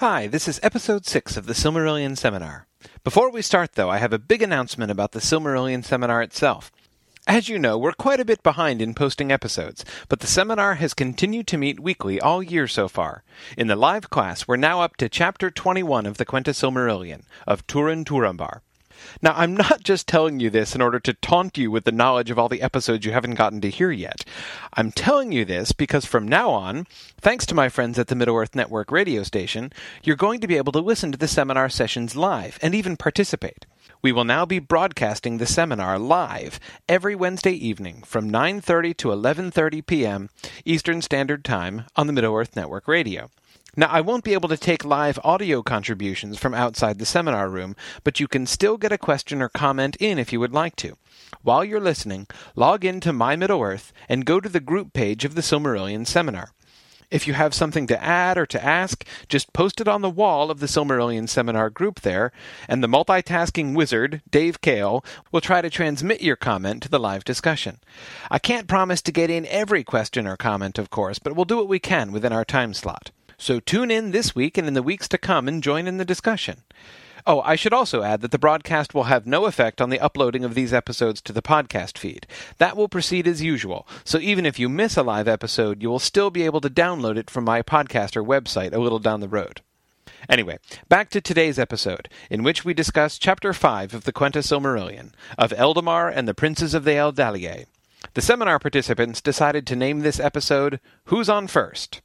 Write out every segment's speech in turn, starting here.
Hi, this is episode 6 of the Silmarillion Seminar. Before we start, though, I have a big announcement about the Silmarillion Seminar itself. As you know, we're quite a bit behind in posting episodes, but the seminar has continued to meet weekly all year so far. In the live class, we're now up to chapter 21 of the Quenta Silmarillion, of Turin Turambar. Now, I'm not just telling you this in order to taunt you with the knowledge of all the episodes you haven't gotten to hear yet. I'm telling you this because from now on, thanks to my friends at the Middle Earth Network radio station, you're going to be able to listen to the seminar sessions live and even participate. We will now be broadcasting the seminar live every Wednesday evening from 9:30 to 11:30 p.m. Eastern Standard Time on the Middle Earth Network radio. Now, I won't be able to take live audio contributions from outside the seminar room, but you can still get a question or comment in if you would like to. While you're listening, log in to My Middle Earth and go to the group page of the Silmarillion seminar. If you have something to add or to ask, just post it on the wall of the Silmarillion seminar group there, and the multitasking wizard, Dave Kale, will try to transmit your comment to the live discussion. I can't promise to get in every question or comment, of course, but we'll do what we can within our time slot. So tune in this week and in the weeks to come and join in the discussion. Oh, I should also add that the broadcast will have no effect on the uploading of these episodes to the podcast feed. That will proceed as usual, so even if you miss a live episode, you will still be able to download it from my podcaster website a little down the road. Anyway, back to today's episode, in which we discuss Chapter 5 of the Quenta Silmarillion, of Eldamar and the Princes of the Eldalie. The seminar participants decided to name this episode Who's On First?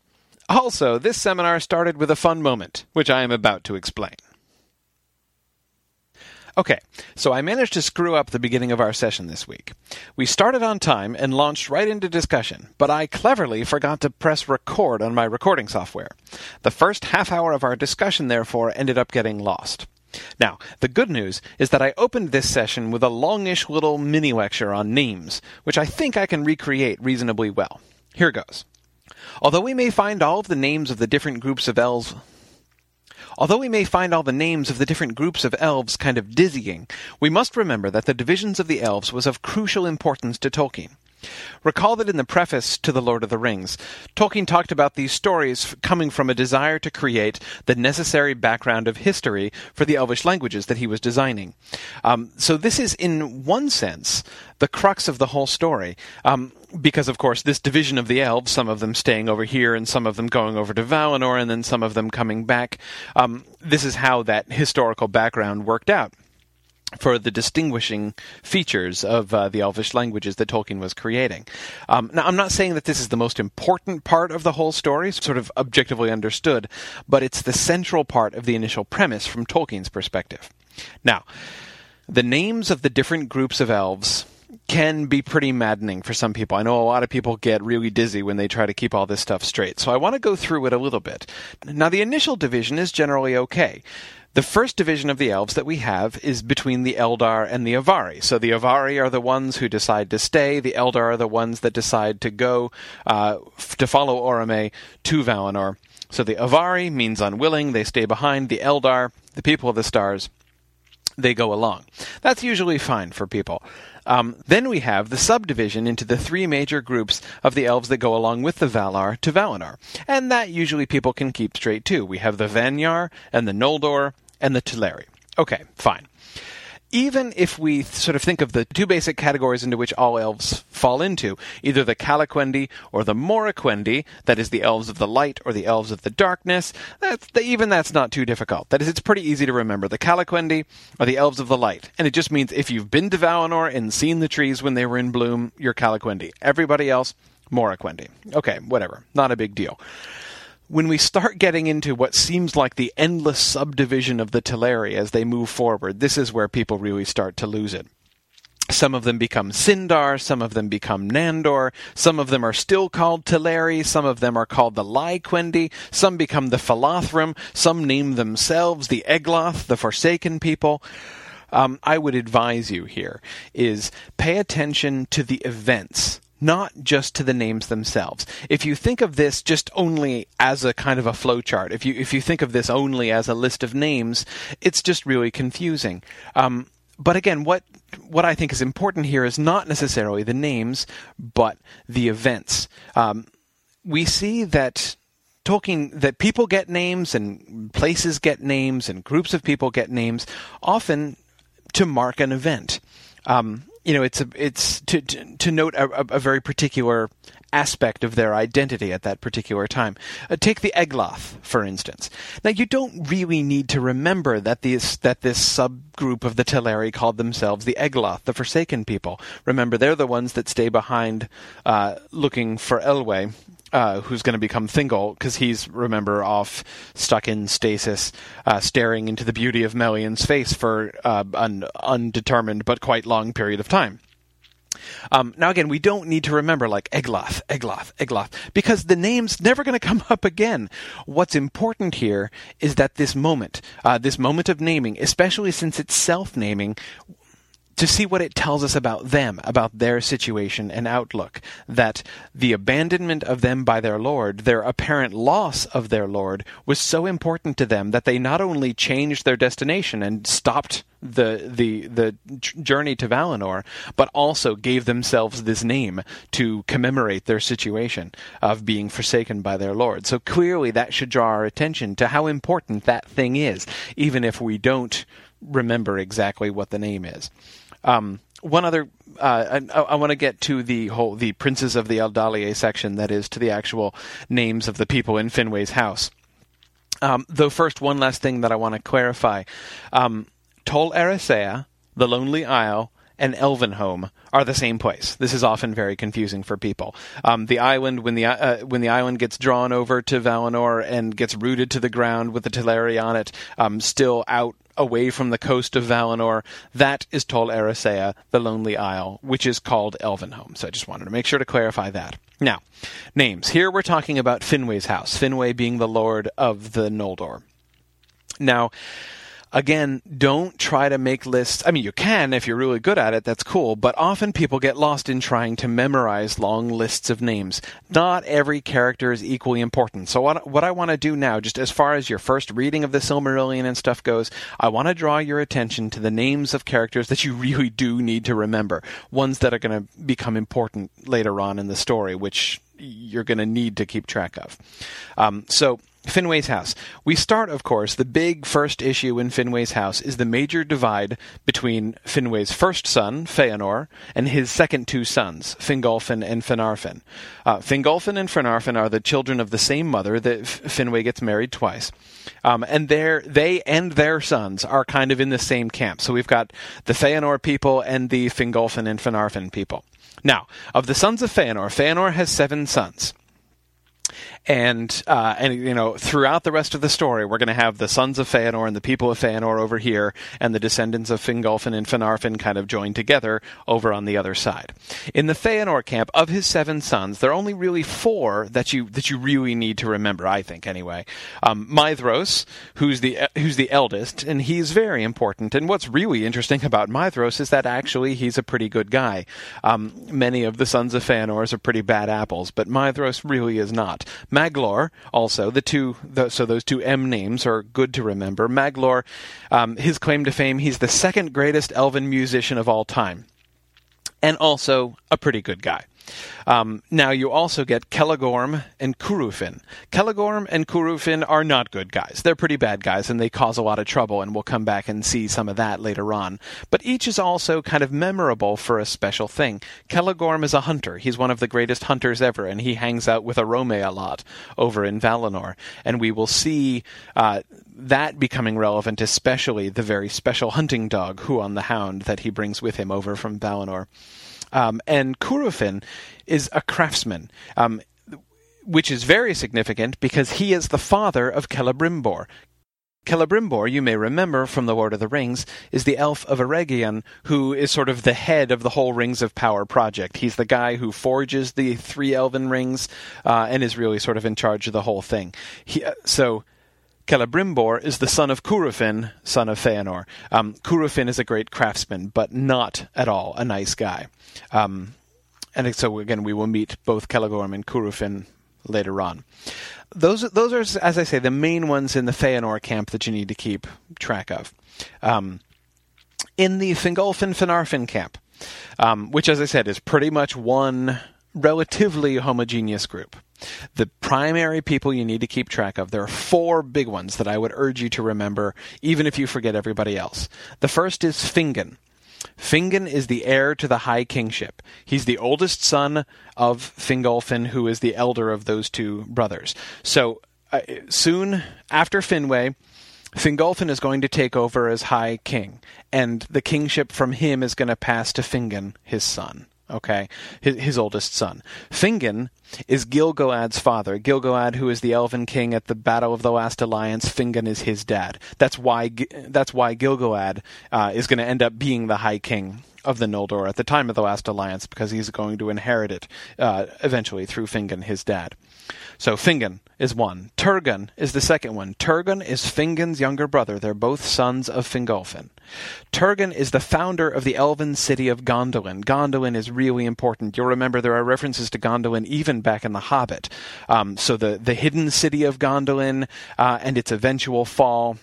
Also, this seminar started with a fun moment, which I am about to explain. Okay, so I managed to screw up the beginning of our session this week. We started on time and launched right into discussion, but I cleverly forgot to press record on my recording software. The first half hour of our discussion, therefore, ended up getting lost. Now, the good news is that I opened this session with a longish little mini lecture on names, which I think I can recreate reasonably well. Here goes. Although we may find all of the names of the different groups of elves Although we may find all the names of the different groups of elves kind of dizzying, we must remember that the divisions of the elves was of crucial importance to Tolkien. Recall that in the preface to The Lord of the Rings, Tolkien talked about these stories coming from a desire to create the necessary background of history for the Elvish languages that he was designing. Um, so this is, in one sense, the crux of the whole story. Um, because, of course, this division of the elves, some of them staying over here and some of them going over to Valinor and then some of them coming back, um, this is how that historical background worked out for the distinguishing features of uh, the Elvish languages that Tolkien was creating. Um, now, I'm not saying that this is the most important part of the whole story, sort of objectively understood, but it's the central part of the initial premise from Tolkien's perspective. Now, the names of the different groups of elves can be pretty maddening for some people. I know a lot of people get really dizzy when they try to keep all this stuff straight. So I want to go through it a little bit. Now, the initial division is generally okay. The first division of the elves that we have is between the Eldar and the Avari. So the Avari are the ones who decide to stay. The Eldar are the ones that decide to go uh, f- to follow Orome to Valinor. So the Avari means unwilling. They stay behind. The Eldar, the people of the stars, they go along. That's usually fine for people. Um, then we have the subdivision into the three major groups of the elves that go along with the Valar to Valinor. And that usually people can keep straight too. We have the Vanyar and the Noldor and the Teleri. Okay, fine even if we sort of think of the two basic categories into which all elves fall into, either the Calaquendi or the Moraquendi, that is the elves of the light or the elves of the darkness, that's, even that's not too difficult. That is, it's pretty easy to remember. The Calaquendi are the elves of the light, and it just means if you've been to Valinor and seen the trees when they were in bloom, you're Calaquendi. Everybody else, Moraquendi. Okay, whatever. Not a big deal when we start getting into what seems like the endless subdivision of the Teleri as they move forward, this is where people really start to lose it. Some of them become Sindar, some of them become Nandor, some of them are still called Teleri, some of them are called the Laiquendi, some become the Falathrim, some name themselves the Eglath, the Forsaken people. Um, I would advise you here is pay attention to the events not just to the names themselves. If you think of this just only as a kind of a flowchart, if you if you think of this only as a list of names, it's just really confusing. Um, but again, what what I think is important here is not necessarily the names, but the events. Um, we see that Tolkien that people get names and places get names and groups of people get names often to mark an event. Um, you know, it's a, it's to to, note a, a, very particular aspect of their identity at that particular time. Uh, take the Eglath, for instance. Now, you don't really need to remember that these that this subgroup of the Teleri called themselves the Eglath, the Forsaken people. Remember, they're the ones that stay behind, uh, looking for Elwë, uh, who's going to become Thingol because he's remember off stuck in stasis, uh, staring into the beauty of Melian's face for uh, an undetermined but quite long period of time. Um, now, again, we don't need to remember like Eglath, Eglath, Eglath, because the name's never going to come up again. What's important here is that this moment, uh, this moment of naming, especially since it's self naming, to see what it tells us about them, about their situation and outlook. That the abandonment of them by their Lord, their apparent loss of their Lord, was so important to them that they not only changed their destination and stopped the the the journey to Valinor, but also gave themselves this name to commemorate their situation of being forsaken by their Lord. So clearly, that should draw our attention to how important that thing is, even if we don't remember exactly what the name is. Um, one other, uh, I, I want to get to the whole the princes of the Eldalie section, that is, to the actual names of the people in Finwë's house. Um, though first, one last thing that I want to clarify: um, Tol Eressëa, the Lonely Isle, and Elvenhome are the same place. This is often very confusing for people. Um, the island, when the uh, when the island gets drawn over to Valinor and gets rooted to the ground with the Teleri on it, um, still out away from the coast of Valinor. That is Tol Eressëa, the Lonely Isle, which is called Elvenhome. So I just wanted to make sure to clarify that. Now, names. Here we're talking about Finwë's house, Finwë being the lord of the Noldor. Now, again, don't try to make lists. I mean, you can if you're really good at it, that's cool, but often people get lost in trying to memorize long lists of names. Not every character is equally important. So, what, what I want to do now, just as far as your first reading of the Silmarillion and stuff goes, I want to draw your attention to the names of characters that you really do need to remember, ones that are going to become important later on in the story, which you're going to need to keep track of. Um, so, Finwë's house. We start, of course, the big first issue in Finwë's house is the major divide between Finwë's first son, Feanor, and his second two sons, Fingolfin and Finarfin. Uh, Fingolfin and Finarfin are the children of the same mother that Finwë gets married twice. Um, and they and their sons are kind of in the same camp. So we've got the Feanor people and the Fingolfin and Finarfin people. Now, of the sons of Feanor, Feanor has seven sons and uh, and you know throughout the rest of the story, we're going to have the sons of Feanor and the people of Feanor over here, and the descendants of Fingolfin and Finarfin kind of joined together over on the other side. In the Feanor camp, of his seven sons, there are only really four that you that you really need to remember. I think anyway. Um, who's the who's the eldest, and he's very important. And what's really interesting about Maedhros is that actually he's a pretty good guy. Um, many of the sons of Feanor are pretty bad apples, but Maedhros really is not. Maglor, also the two, the, so those two M names are good to remember. Maglor, um, his claim to fame, he's the second greatest elven musician of all time, and also a pretty good guy. Um, now you also get Celegorm and Curufin. Celegorm and Curufin are not good guys. They're pretty bad guys and they cause a lot of trouble, and we'll come back and see some of that later on. But each is also kind of memorable for a special thing. Celegorm is a hunter. He's one of the greatest hunters ever, and he hangs out with Orome a lot over in Valinor. And we will see uh, that becoming relevant, especially the very special hunting dog, Huan the Hound, that he brings with him over from Valinor. Um, and Curufin is a craftsman. Um, which is very significant because he is the father of Celebrimbor. Celebrimbor, you may remember from The Lord of the Rings, is the elf of Eregion who is sort of the head of the whole Rings of Power project. He's the guy who forges the three elven rings uh, and is really sort of in charge of the whole thing. He, uh, so Celebrimbor is the son of Curufin, son of Feanor. Um, Curufin is a great craftsman, but not at all a nice guy. Um, and so again, we will meet both Celegorm and Curufin later on. Those those are, as I say, the main ones in the Feanor camp that you need to keep track of. Um, in the Fingolfin Finarfin camp, um, which, as I said, is pretty much one relatively homogeneous group. The primary people you need to keep track of, there are four big ones that I would urge you to remember, even if you forget everybody else. The first is Fingon. Fingon is the heir to the high kingship. He's the oldest son of Fingolfin, who is the elder of those two brothers. So uh, soon after Finwë, Fingolfin is going to take over as High King, and the kingship from him is going to pass to Fingon, his son. Okay, his, his oldest son. Fingon is Gil-galad's father. Gil-galad, who is the Elven king at the Battle of the Last Alliance, Fingon is his dad. That's why that's why Gil-galad uh, is going to end up being the High King of the Noldor at the time of the Last Alliance because he's going to inherit it uh, eventually through Fingon, his dad. So Fingon is one. Turgon is the second one. Turgon is Fingon's younger brother. They're both sons of Fingolfin. Turgon is the founder of the elven city of Gondolin. Gondolin is really important. You'll remember there are references to Gondolin even back in The Hobbit. Um, so the, the hidden city of Gondolin uh, and its eventual fall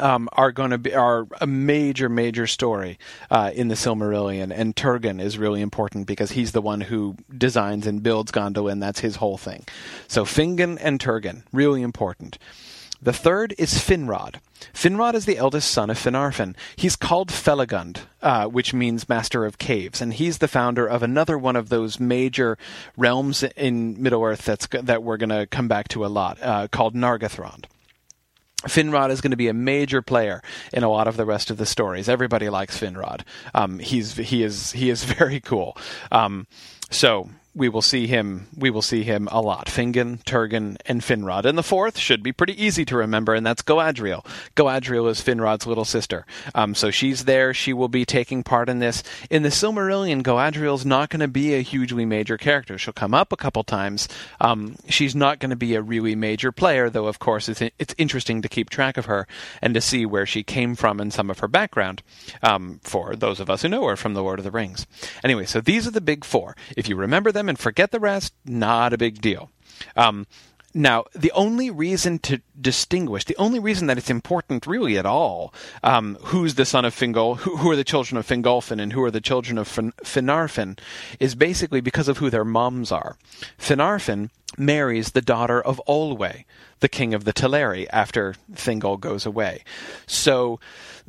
um, are going to be are a major major story uh, in the Silmarillion, and Turgon is really important because he's the one who designs and builds Gondolin. That's his whole thing. So Fingon and Turgon really important. The third is Finrod. Finrod is the eldest son of Finarfin. He's called Felagund, uh, which means master of caves, and he's the founder of another one of those major realms in Middle Earth that's that we're going to come back to a lot, uh, called Nargothrond. Finrod is going to be a major player in a lot of the rest of the stories. Everybody likes Finrod. Um, he's he is he is very cool. Um, so we will see him we will see him a lot. Fingon, Turgon, and Finrod. And the fourth should be pretty easy to remember, and that's Galadriel. Galadriel is Finrod's little sister. Um, so she's there. She will be taking part in this. In the Silmarillion, Galadriel's not going to be a hugely major character. She'll come up a couple times. Um, she's not going to be a really major player, though. Of course, it's it's interesting to keep track of her and to see where she came from and some of her background. Um, for those of us who know her from the Lord of the Rings. Anyway, so these are the big four. If you remember them and forget the rest, not a big deal. Um, now, the only reason to distinguish, the only reason that it's important really at all, um, who's the son of Fingol, who, who, are the children of Fingolfin and who are the children of fin- Finarfin, is basically because of who their moms are. Finarfin marries the daughter of Olwe, the king of the Teleri, after Thingol goes away. So,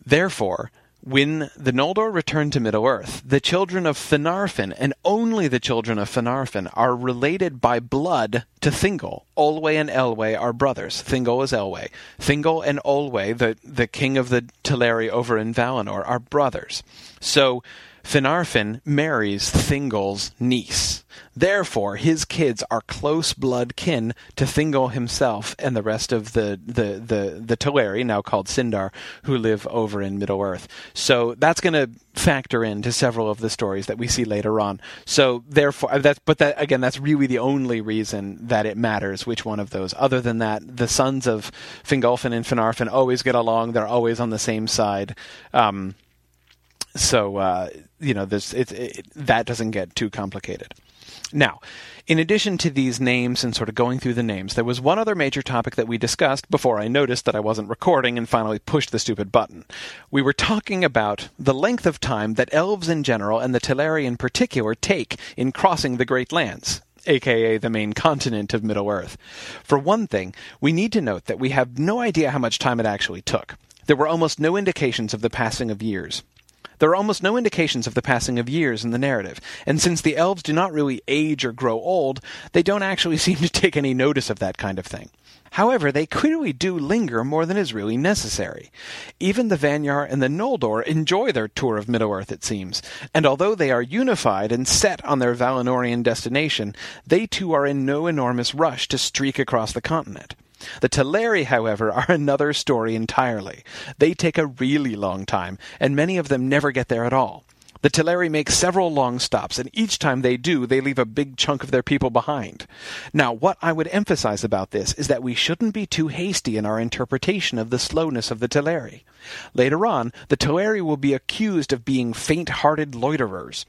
therefore, when the Noldor return to Middle Earth, the children of Finarfin, and only the children of Finarfin, are related by blood to Thingol. Olwe and Elwë are brothers. Thingol is Elwë. Thingol and Olwe, the, the king of the Teleri over in Valinor, are brothers. So Finarfin marries Thingol's niece. Therefore, his kids are close blood kin to Thingol himself and the rest of the the the, the Teleri, now called Sindar, who live over in Middle Earth. So that's going to factor into several of the stories that we see later on. So therefore, uh, that's but that again, that's really the only reason that it matters which one of those. Other than that, the sons of Fingolfin and Finarfin always get along. They're always on the same side. Um, so uh, you know, this it, it, that doesn't get too complicated. Now, in addition to these names and sort of going through the names, there was one other major topic that we discussed before I noticed that I wasn't recording and finally pushed the stupid button. We were talking about the length of time that elves in general and the Teleri in particular take in crossing the Great Lands aka the main continent of Middle Earth. For one thing, we need to note that we have no idea how much time it actually took. There were almost no indications of the passing of years. There are almost no indications of the passing of years in the narrative, and since the elves do not really age or grow old, they don't actually seem to take any notice of that kind of thing. However, they clearly do linger more than is really necessary. Even the Vanyar and the Noldor enjoy their tour of Middle-earth, it seems, and although they are unified and set on their Valinorian destination, they too are in no enormous rush to streak across the continent. The Teleri, however, are another story entirely. They take a really long time, and many of them never get there at all. The Teleri make several long stops, and each time they do, they leave a big chunk of their people behind. Now, what I would emphasize about this is that we shouldn't be too hasty in our interpretation of the slowness of the Teleri. Later on, the Teleri will be accused of being faint-hearted loiterers.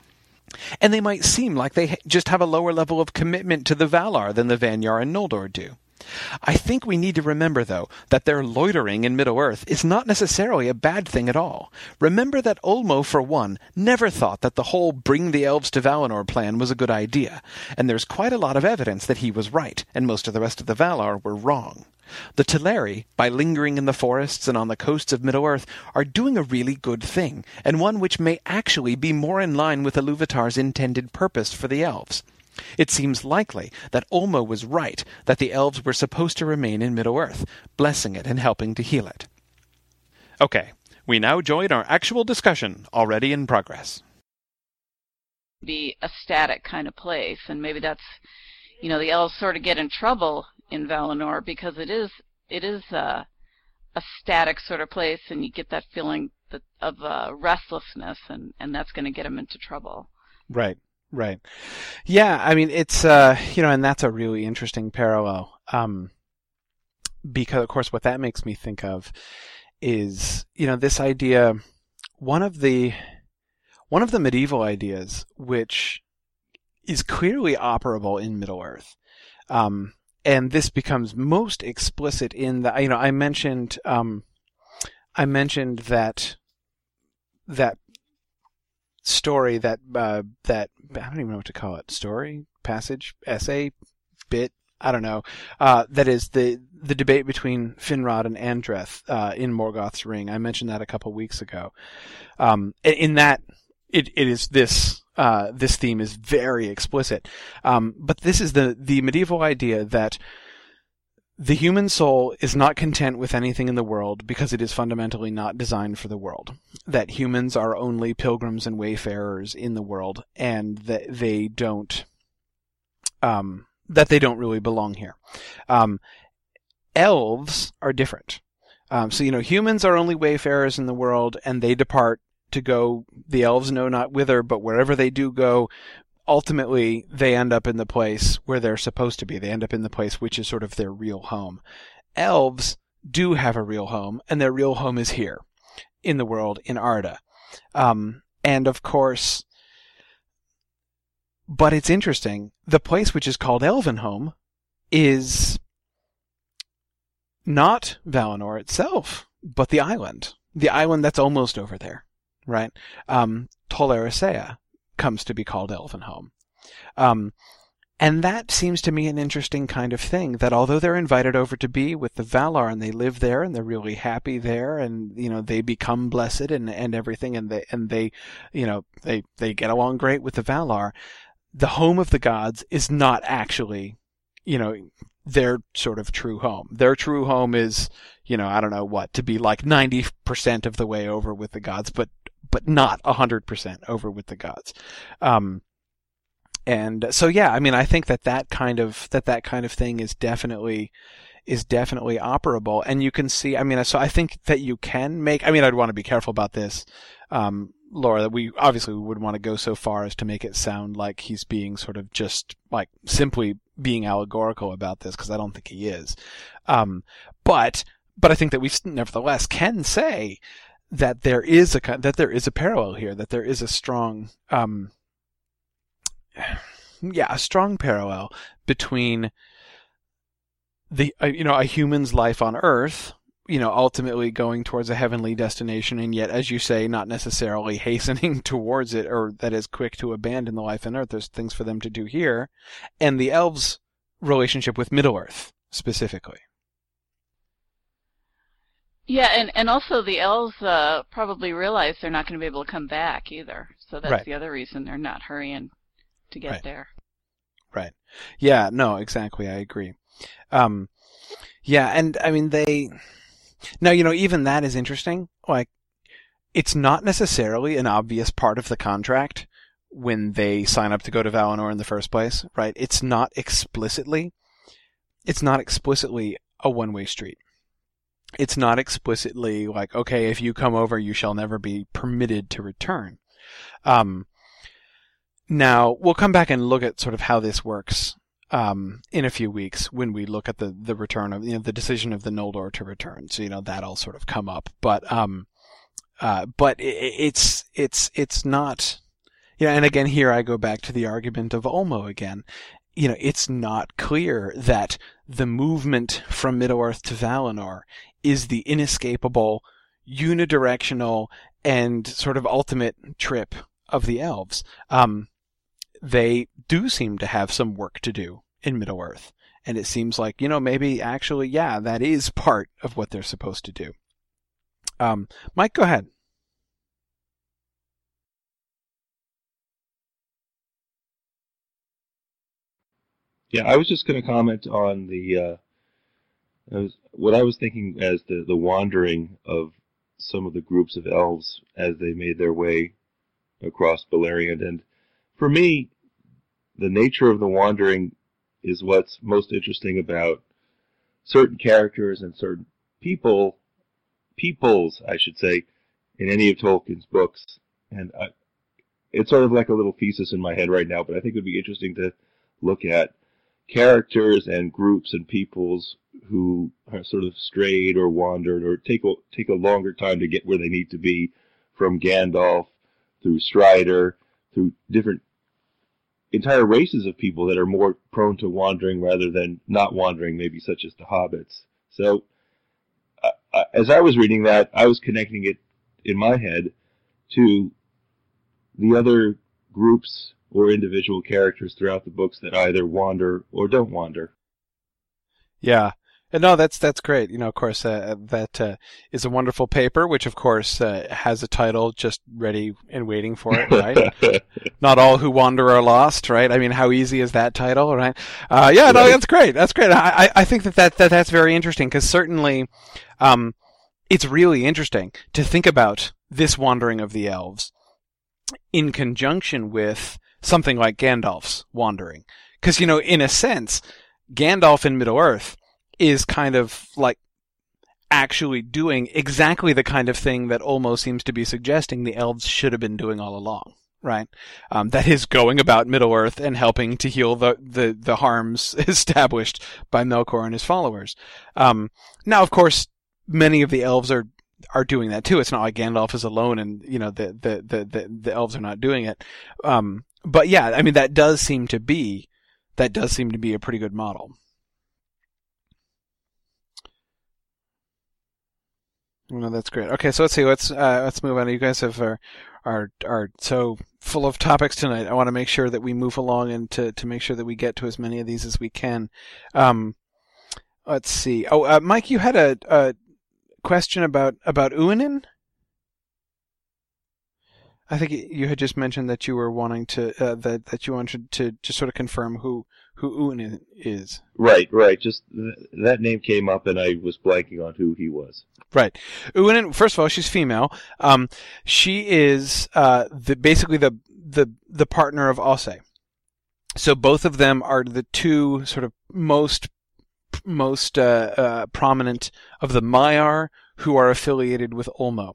And they might seem like they just have a lower level of commitment to the Valar than the Vanyar and Noldor do. I think we need to remember, though, that their loitering in Middle-earth is not necessarily a bad thing at all. Remember that Ulmo, for one, never thought that the whole bring the elves to Valinor plan was a good idea, and there's quite a lot of evidence that he was right, and most of the rest of the Valar were wrong. The Teleri, by lingering in the forests and on the coasts of Middle-earth, are doing a really good thing, and one which may actually be more in line with Iluvatar's intended purpose for the elves. It seems likely that Ulmo was right that the elves were supposed to remain in Middle-earth, blessing it and helping to heal it. Okay, we now join our actual discussion, already in progress. Be a static kind of place, and maybe that's, you know, the elves sort of get in trouble in Valinor because it is it is a, a static sort of place, and you get that feeling that, of uh, restlessness, and and that's going to get them into trouble. Right. Right. Yeah, I mean it's uh you know, and that's a really interesting parallel. Um because of course what that makes me think of is, you know, this idea one of the one of the medieval ideas which is clearly operable in Middle Earth. Um and this becomes most explicit in the you know, I mentioned um I mentioned that that story that uh, that I don't even know what to call it. Story? Passage? Essay? Bit? I don't know. Uh, that is the the debate between Finrod and Andreth uh, in Morgoth's Ring. I mentioned that a couple weeks ago. Um, in that it it is this uh, this theme is very explicit, um, but this is the the medieval idea that the human soul is not content with anything in the world because it is fundamentally not designed for the world. That humans are only pilgrims and wayfarers in the world, and that they don't, um, that they don't really belong here. Um, elves are different. Um, so you know, humans are only wayfarers in the world, and they depart to go. The elves know not whither, but wherever they do go, ultimately they end up in the place where they're supposed to be. They end up in the place which is sort of their real home. Elves do have a real home, and their real home is here in the world in Arda. Um, and of course, but it's interesting. The place which is called Elvenhome is not Valinor itself, but the island. The island that's almost over there, right? Um, Tol Eressëa, comes to be called Elvenhome. Um, and that seems to me an interesting kind of thing that although they're invited over to be with the Valar and they live there and they're really happy there and, you know, they become blessed and, and everything and they, and they, you know, they, they get along great with the Valar, the home of the gods is not actually, you know, their sort of true home. Their true home is, you know, I don't know what, to be like 90% of the way over with the gods, but but not 100% over with the gods. Um, and so yeah, I mean, I think that that kind of that that kind of thing is definitely is definitely operable, and you can see. I mean, so I think that you can make. I mean, I'd want to be careful about this, um, Laura. That we obviously we wouldn't want to go so far as to make it sound like he's being sort of just like simply being allegorical about this, because I don't think he is. Um, but but I think that we nevertheless can say that there is a that there is a parallel here, that there is a strong, um, yeah, a strong parallel between the uh, you know a human's life on Earth, you know, ultimately going towards a heavenly destination, and yet, as you say, not necessarily hastening towards it, or that is quick to abandon the life on Earth. There's things for them to do here, and the elves' relationship with Middle Earth specifically. Yeah, and and also the elves uh, probably realize they're not going to be able to come back either. So that's right. the other reason they're not hurrying to get right. there. Right. Yeah. No. Exactly. I agree. Um, yeah, and I mean they. Now you know even that is interesting. Like, it's not necessarily an obvious part of the contract when they sign up to go to Valinor in the first place, right? It's not explicitly. It's not explicitly a one-way street it's not explicitly like, okay, if you come over, you shall never be permitted to return. Um, now we'll come back and look at sort of how this works um, in a few weeks when we look at the the return of you know the decision of the Noldor to return. So you know that'll sort of come up, but um, uh, but it, it's it's it's not. Know, and again, here I go back to the argument of Ulmo again you know, it's not clear that the movement from Middle Earth to Valinor is the inescapable, unidirectional, and sort of ultimate trip of the elves. Um, they do seem to have some work to do in Middle Earth. And it seems like, you know, maybe actually, yeah, that is part of what they're supposed to do. Um, Mike, go ahead. Yeah, I was just going to comment on the uh, was, what I was thinking as the the wandering of some of the groups of elves as they made their way across Beleriand, and for me, the nature of the wandering is what's most interesting about certain characters and certain people, peoples, I should say, in any of Tolkien's books, and I, it's sort of like a little thesis in my head right now, but I think it would be interesting to look at characters and groups and peoples who are sort of strayed or wandered or take a, take a longer time to get where they need to be from Gandalf through Strider through different entire races of people that are more prone to wandering rather than not wandering, maybe such as the hobbits. So, uh, as I was reading that, I was connecting it in my head to the other groups or individual characters throughout the books that either wander or don't wander. Yeah. And no, that's that's great. You know, of course, uh, that uh, is a wonderful paper, which of course uh, has a title just ready and waiting for it, right? Not all who wander are lost, right? I mean, how easy is that title, right? Uh, yeah, no, that's great. That's great. I I think that that, that that's very interesting because certainly, um, it's really interesting to think about this wandering of the elves in conjunction with something like Gandalf's wandering. Because, you know, in a sense, Gandalf in Middle Earth is kind of like actually doing exactly the kind of thing that Ulmo seems to be suggesting the elves should have been doing all along. Right, um, that is going about Middle Earth and helping to heal the, the, the harms established by Melkor and his followers. Um, now, of course, many of the elves are are doing that too. It's not like Gandalf is alone and you know the the the the, the elves are not doing it. Um, but yeah, I mean that does seem to be that does seem to be a pretty good model. No, that's great. Okay, so let's see. Let's uh, let's move on. You guys have are are are so full of topics tonight. I want to make sure that we move along and to to make sure that we get to as many of these as we can. Um, let's see. Oh, uh, Mike, you had a, a question about about Uinen. I think you had just mentioned that you were wanting to uh, that that you wanted to just sort of confirm who who Uinen is. Right, right. Just th- that name came up, and I was blanking on who he was. Right, Uinen. First of all, she's female. Um, she is uh, the basically the the the partner of Ossë. So both of them are the two sort of most most uh, uh, prominent of the Maiar who are affiliated with Ulmo.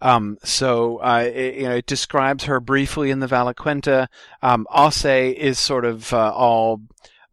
Um, so uh, it, you know, it describes her briefly in the Valaquenta. Um, Ossë is sort of uh, all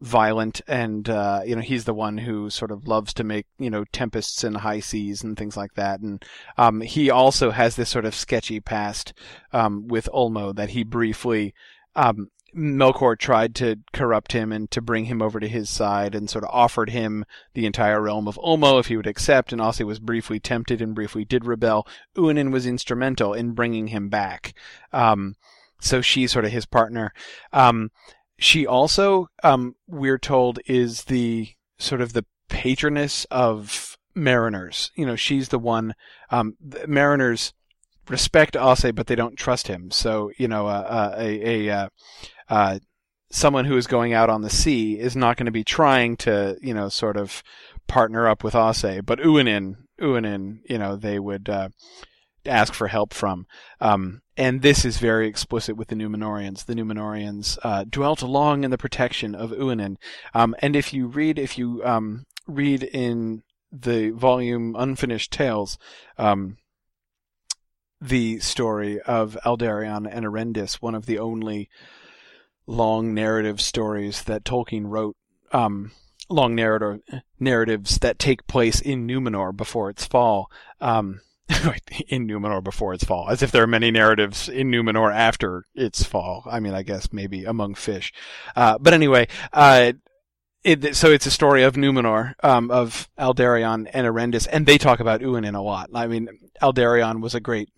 violent and uh, you know he's the one who sort of loves to make you know tempests and high seas and things like that and um, he also has this sort of sketchy past um, with Ulmo that he briefly um, Melkor tried to corrupt him and to bring him over to his side and sort of offered him the entire realm of Ulmo if he would accept, and Ossë was briefly tempted and briefly did rebel. Uinen was instrumental in bringing him back. Um, so she's sort of his partner. Um, she also, um, we're told, is the sort of the patroness of mariners. You know, she's the one, um, the mariners respect Ossë, but they don't trust him. So, you know, uh, uh, a, a, uh, uh, someone who is going out on the sea is not going to be trying to, you know, sort of partner up with Ossë, but Uinen, Uinen, you know, they would uh, ask for help from. Um, and this is very explicit with the Numenoreans. The Numenoreans uh, dwelt long in the protection of Uinen. Um, and if you read, if you um, read in the volume Unfinished Tales, um, the story of Aldarion and Erendis, one of the only long narrative stories that Tolkien wrote, um, long narrative narratives that take place in Numenor before its fall. Um, in Numenor before its fall, as if there are many narratives in Numenor after its fall. I mean, I guess maybe among fish. Uh, but anyway, uh, it, so it's a story of Numenor, um, of Aldarion and Erendis, and they talk about Uinen a lot. I mean, Aldarion was a great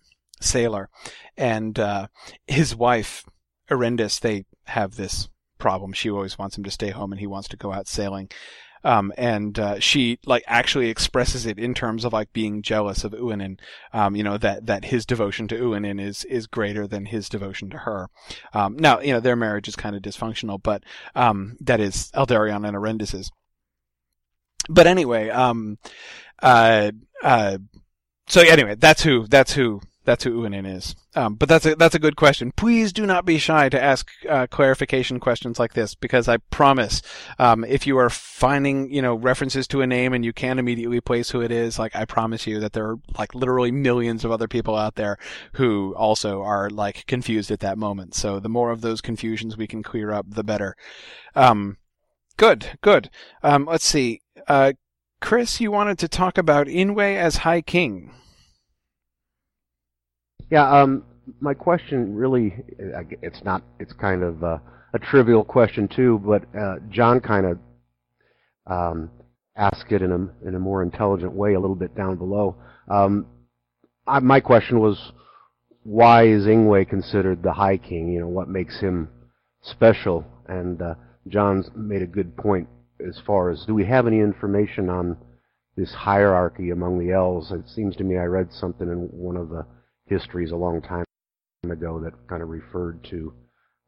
sailor, and uh, his wife Erendis, they have this problem. She always wants him to stay home, and he wants to go out sailing. Um, and uh, she like actually expresses it in terms of like being jealous of Uinen. Um, you know that that his devotion to Uinen is is greater than his devotion to her. Um, now you know their marriage is kind of dysfunctional, but um, that is Aldarion and Erendis's. But anyway, um, uh, uh, so anyway, that's who that's who that's who Uinen is. Um, but that's a that's a good question. Please do not be shy to ask uh, clarification questions like this because I promise, um, if you are finding you know references to a name and you can't immediately place who it is, like I promise you that there are like literally millions of other people out there who also are like confused at that moment. So the more of those confusions we can clear up, the better. Um, good, good. Um, let's see. Uh, Chris, you wanted to talk about Ingwe as High King. Yeah, um, my question really, it's not, it's kind of uh, a trivial question too, but uh, John kind of um, asked it in a in a more intelligent way a little bit down below. Um, I, my question was, why is Ingwe considered the High King? You know, what makes him special? And uh, John's made a good point as far as do we have any information on this hierarchy among the elves? It seems to me I read something in one of the histories a long time ago that kind of referred to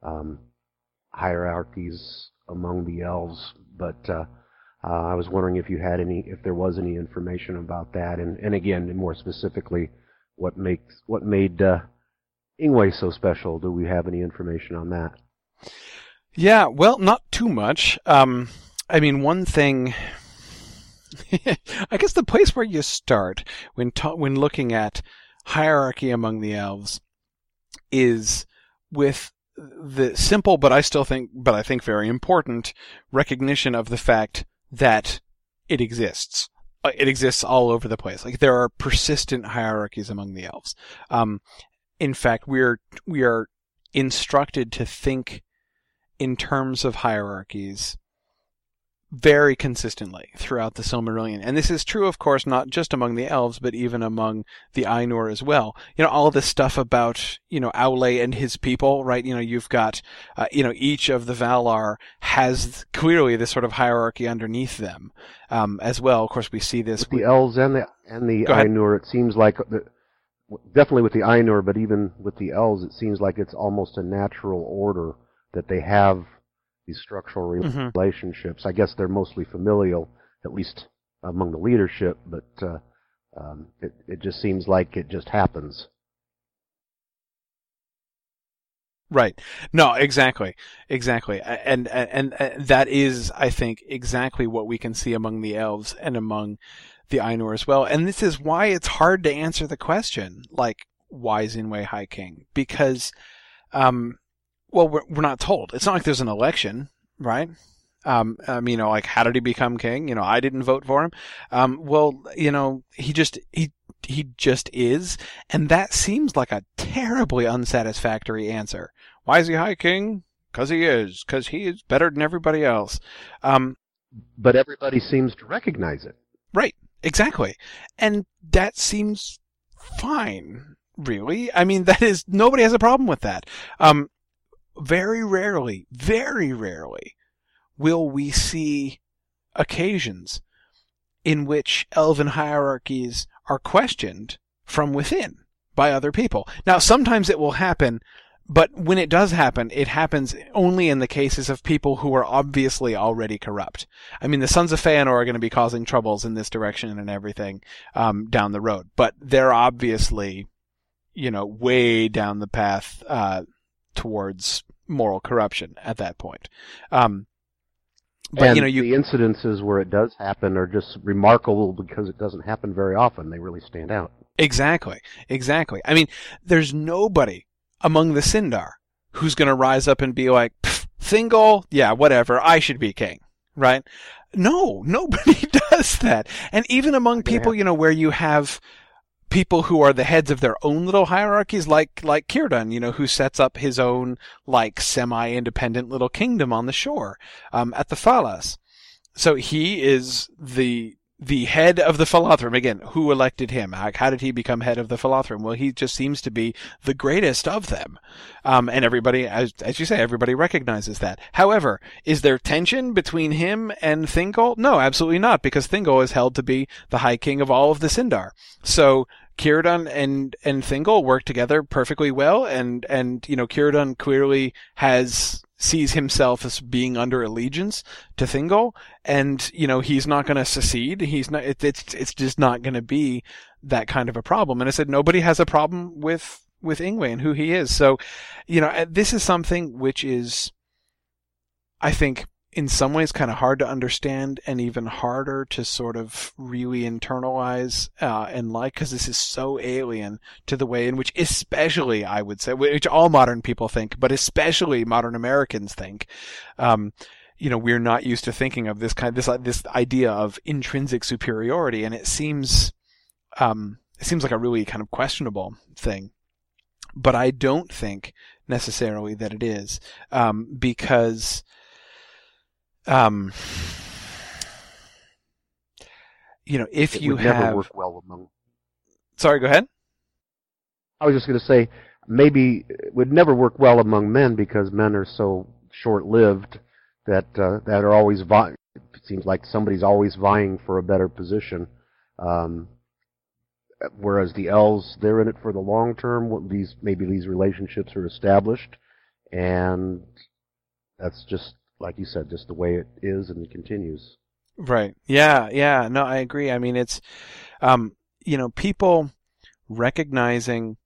um, hierarchies among the elves, but uh, uh, I was wondering if you had any, if there was any information about that, and, and again, more specifically, what makes what made uh, Ingwe so special? Do we have any information on that? Yeah, well, not too much. Um, I mean, one thing. I guess the place where you start when ta- when looking at hierarchy among the elves is with the simple, but I still think, but I think very important recognition of the fact that it exists. Uh, it exists all over the place. Like there are persistent hierarchies among the elves. Um, in fact, we're we are instructed to think in terms of hierarchies very consistently throughout the Silmarillion. And this is true, of course, not just among the elves, but even among the Ainur as well. You know, all this stuff about, you know, Aule and his people, right? You know, you've got, uh, you know, each of the Valar has clearly this sort of hierarchy underneath them, um, as well. Of course, we see this. With the elves and the, and the Ainur, it seems like, the, definitely with the Ainur, but even with the elves, it seems like it's almost a natural order that they have these structural mm-hmm. relationships. I guess they're mostly familial, at least among the leadership, but uh, um, it, it just seems like it just happens. Right. No, exactly. Exactly. And, and, and that is, I think, exactly what we can see among the elves and among the Ainur as well. And this is why it's hard to answer the question, like, why is Ingwe High King? Because, um, well, we're, we're not told. It's not like there's an election, right? Um, um, you know, like how did he become king? You know, I didn't vote for him. Um, well, you know, he just he he just is, and that seems like a terribly unsatisfactory answer. Why is he high king? Because he is. Because he is better than everybody else. Um, but everybody seems to recognize it. Right. Exactly. And that seems fine. Really. I mean, that is nobody has a problem with that. Um, very rarely, very rarely will we see occasions in which elven hierarchies are questioned from within by other people. Now, sometimes it will happen, but when it does happen, it happens only in the cases of people who are obviously already corrupt. I mean, the Sons of Feanor are going to be causing troubles in this direction and everything um, down the road, but they're obviously, you know, way down the path uh, towards moral corruption at that point. Um, but and you know, you, the incidences where it does happen are just remarkable because it doesn't happen very often. They really stand out. Exactly, exactly. I mean, there's nobody among the Sindar who's going to rise up and be like, Thingol, yeah, whatever, I should be king, right? No, nobody does that. And even among people, you know, where you have people who are the heads of their own little hierarchies, like like Círdan, you know, who sets up his own like semi-independent little kingdom on the shore um, at the Falas. So he is the the head of the Falathrim. Again, who elected him? How, how, did he become head of the Falathrim? Well, he just seems to be the greatest of them. Um, and everybody, as, as you say, everybody recognizes that. However, is there tension between him and Thingol? No, absolutely not, because Thingol is held to be the High King of all of the Sindar. So, Círdan and, and Thingol work together perfectly well, and, and, you know, Círdan clearly has sees himself as being under allegiance to Thingol, and you know he's not going to secede. He's not. It, it's it's just not going to be that kind of a problem. And I said nobody has a problem with with Ingwe and who he is. So, you know, this is something which is, I think, in some ways kind of hard to understand and even harder to sort of really internalize uh, and like because this is so alien to the way in which especially i would say which all modern people think but especially modern americans think um, you know we're not used to thinking of this kind this this idea of intrinsic superiority and it seems um, it seems like a really kind of questionable thing. But i don't think necessarily that it is um, because um, you know, if it you would have, never work well among. Sorry, go ahead. I was just going to say maybe it would never work well among men because men are so short-lived that uh, that are always vying. It seems like somebody's always vying for a better position. Um, whereas the elves, they're in it for the long term. These maybe these relationships are established, and that's just like you said, just the way it is and it continues. Right. Yeah. Yeah. No, I agree. I mean, it's, um, you know, people recognizing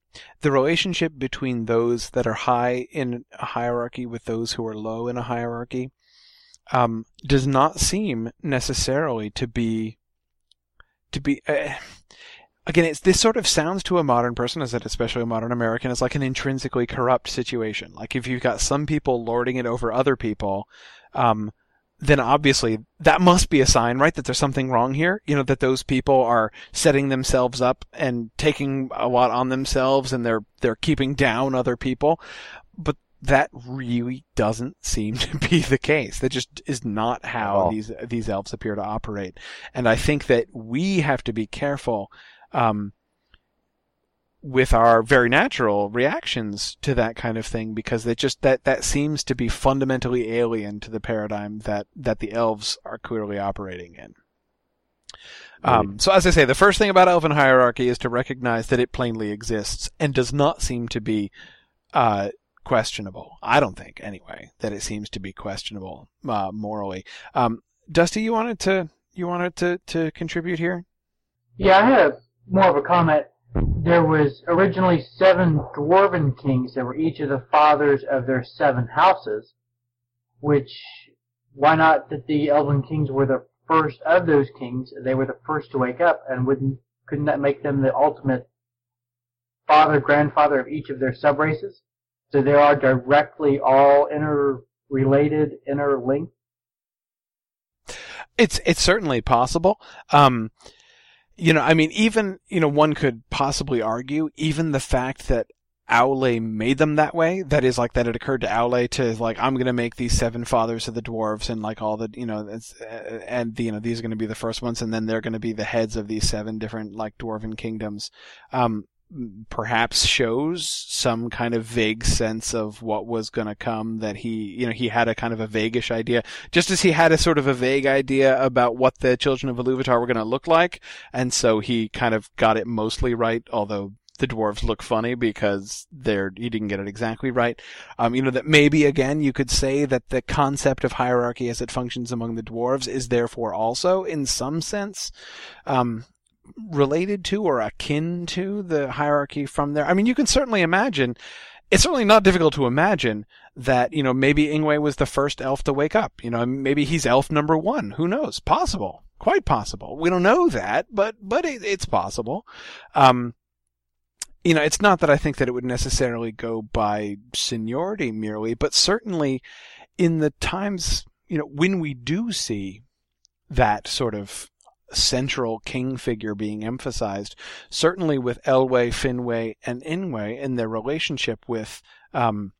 the relationship between those that are high in a hierarchy with those who are low in a hierarchy, um, does not seem necessarily to be, to be, uh, again, it's this sort of sounds to a modern person, as it especially a modern American, as like an intrinsically corrupt situation. Like if you've got some people lording it over other people, um, then obviously that must be a sign, right, that there's something wrong here. You know, that those people are setting themselves up and taking a lot on themselves and they're, they're keeping down other people. But that really doesn't seem to be the case. That just is not how Oh. these, these elves appear to operate. And I think that we have to be careful um, with our very natural reactions to that kind of thing because it just that that seems to be fundamentally alien to the paradigm that that the elves are clearly operating in. Um, so as I say, the first thing about elven hierarchy is to recognize that it plainly exists and does not seem to be uh, questionable. I don't think, anyway, that it seems to be questionable uh, morally. Um, Dusty, you wanted to you wanted to to contribute here? Yeah, I had a, more of a comment. There was originally seven dwarven kings that were each of the fathers of their seven houses, which, why not that the elven kings were the first of those kings, they were the first to wake up, and wouldn't, couldn't that make them the ultimate father, grandfather of each of their subraces? So they are directly all interrelated, interlinked. It's it's certainly possible. Um, you know, I mean, even you know, one could possibly argue even the fact that Aule made them that way. That is like that it occurred to Aule to like I'm going to make these seven fathers of the dwarves and like all the you know uh, and you know these are going to be the first ones and then they're going to be the heads of these seven different like dwarven kingdoms. Um, perhaps shows some kind of vague sense of what was going to come that he you know he had a kind of a vaguish idea just as he had a sort of a vague idea about what the children of Iluvatar were going to look like and so he kind of got it mostly right although the dwarves look funny because they're he didn't get it exactly right. Um, you know that maybe again you could say that the concept of hierarchy as it functions among the dwarves is therefore also in some sense um, related to or akin to the hierarchy from there. I mean, you can certainly imagine. It's certainly not difficult to imagine that you know maybe Ingwe was the first elf to wake up. You know, maybe he's elf number one. Who knows? Possible, quite possible. We don't know that, but but it, it's possible. Um, you know, it's not that I think that it would necessarily go by seniority merely, but certainly in the times, you know, when we do see that sort of central king figure being emphasized. Certainly with Elwë, Finwë, and Ingwe in their relationship with um,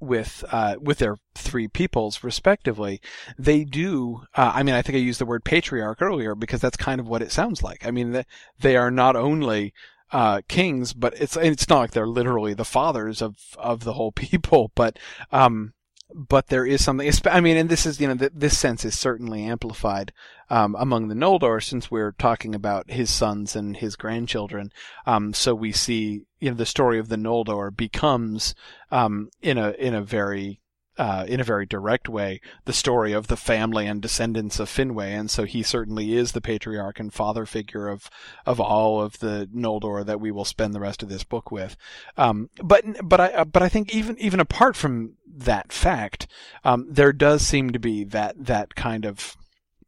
with uh, with their three peoples respectively, they do. Uh, I mean, I think I used the word patriarch earlier because that's kind of what it sounds like. I mean, they, are not only uh, kings, but it's it's not like they're literally the fathers of of the whole people, but um, but there is something. I mean, and this is you know this sense is certainly amplified um, among the Noldor since we're talking about his sons and his grandchildren. Um, so we see you know the story of the Noldor becomes um, in a in a very uh, in a very direct way, the story of the family and descendants of Finwë, and so he certainly is the patriarch and father figure of of all of the Noldor that we will spend the rest of this book with. Um, but but I but I think even even apart from that fact, um, there does seem to be that that kind of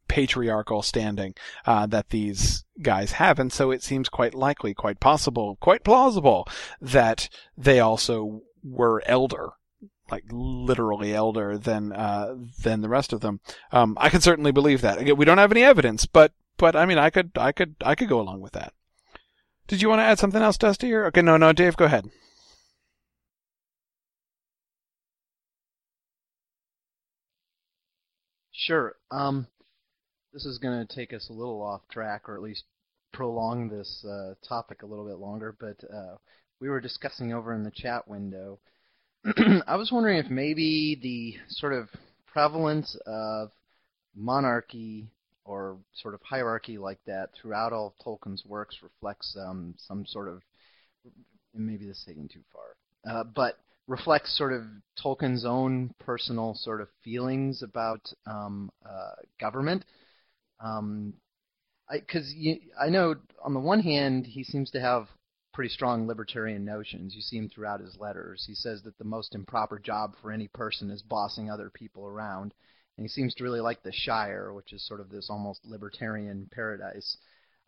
patriarchal standing uh, that these guys have, and so it seems quite likely, quite possible, quite plausible that they also were elder like literally elder than uh, than the rest of them. Um, I can certainly believe that. Again, we don't have any evidence, but but I mean, I could I could I could go along with that. Did you want to add something else, Dusty? Or okay, no, no, Dave, go ahead. Sure. Um, this is going to take us a little off track, or at least prolong this uh, topic a little bit longer. But uh, we were discussing over in the chat window I was wondering if maybe the sort of prevalence of monarchy or sort of hierarchy like that throughout all of Tolkien's works reflects um, some sort of maybe this is taking too far, uh, but reflects sort of Tolkien's own personal sort of feelings about um, uh, government. Um, because I, I know on the one hand he seems to have pretty strong libertarian notions. You see him throughout his letters. He says that the most improper job for any person is bossing other people around. And he seems to really like the Shire, which is sort of this almost libertarian paradise.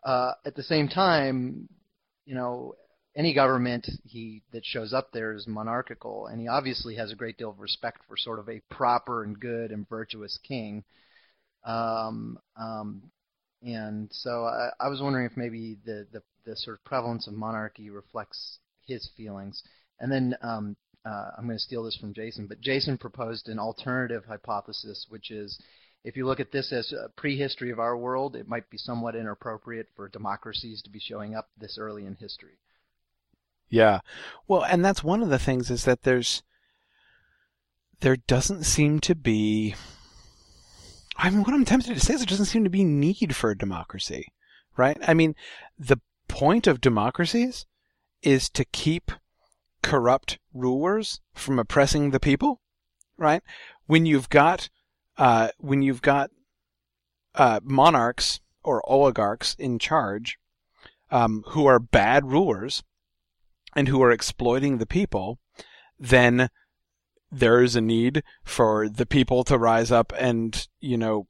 Uh, at the same time, you know, any government he that shows up there is monarchical, and he obviously has a great deal of respect for sort of a proper and good and virtuous king. Um, um, and so I, I was wondering if maybe the, the the sort of prevalence of monarchy reflects his feelings. And then um, uh, I'm going to steal this from Jason, but Jason proposed an alternative hypothesis, which is if you look at this as a prehistory of our world, it might be somewhat inappropriate for democracies to be showing up this early in history. Yeah. Well, and that's one of the things is that there's there doesn't seem to be I mean what I'm tempted to say is there doesn't seem to be need for a democracy. Right? I mean, the point of democracies is to keep corrupt rulers from oppressing the people, right? When you've got uh, when you've got uh, monarchs or oligarchs in charge um, who are bad rulers and who are exploiting the people, then there is a need for the people to rise up and you know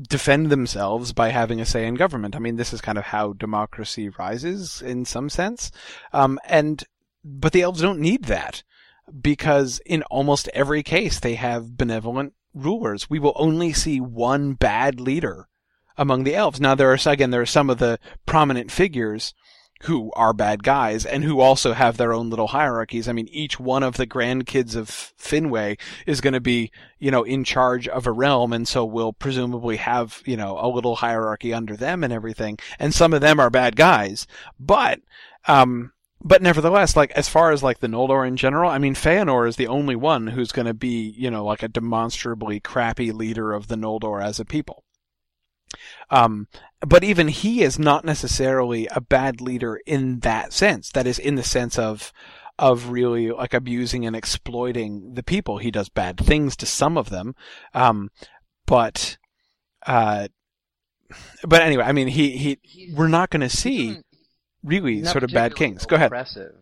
defend themselves by having a say in government. I mean, this is kind of how democracy rises in some sense. Um, and, but the elves don't need that because in almost every case they have benevolent rulers. We will only see one bad leader among the elves. Now there are, again, there are some of the prominent figures who are bad guys and who also have their own little hierarchies. I mean, each one of the grandkids of Finwë is going to be, you know, in charge of a realm and so will presumably have, you know, a little hierarchy under them and everything. And some of them are bad guys. But, um, but nevertheless, like as far as like the Noldor in general, I mean, Feanor is the only one who's going to be, you know, like a demonstrably crappy leader of the Noldor as a people. Um, but even he is not necessarily a bad leader in that sense. That is, in the sense of of really like abusing and exploiting the people. He does bad things to some of them, um, but uh, but anyway, I mean, he he He's- we're not going to see really sort of bad kings. Go ahead. Oppressive.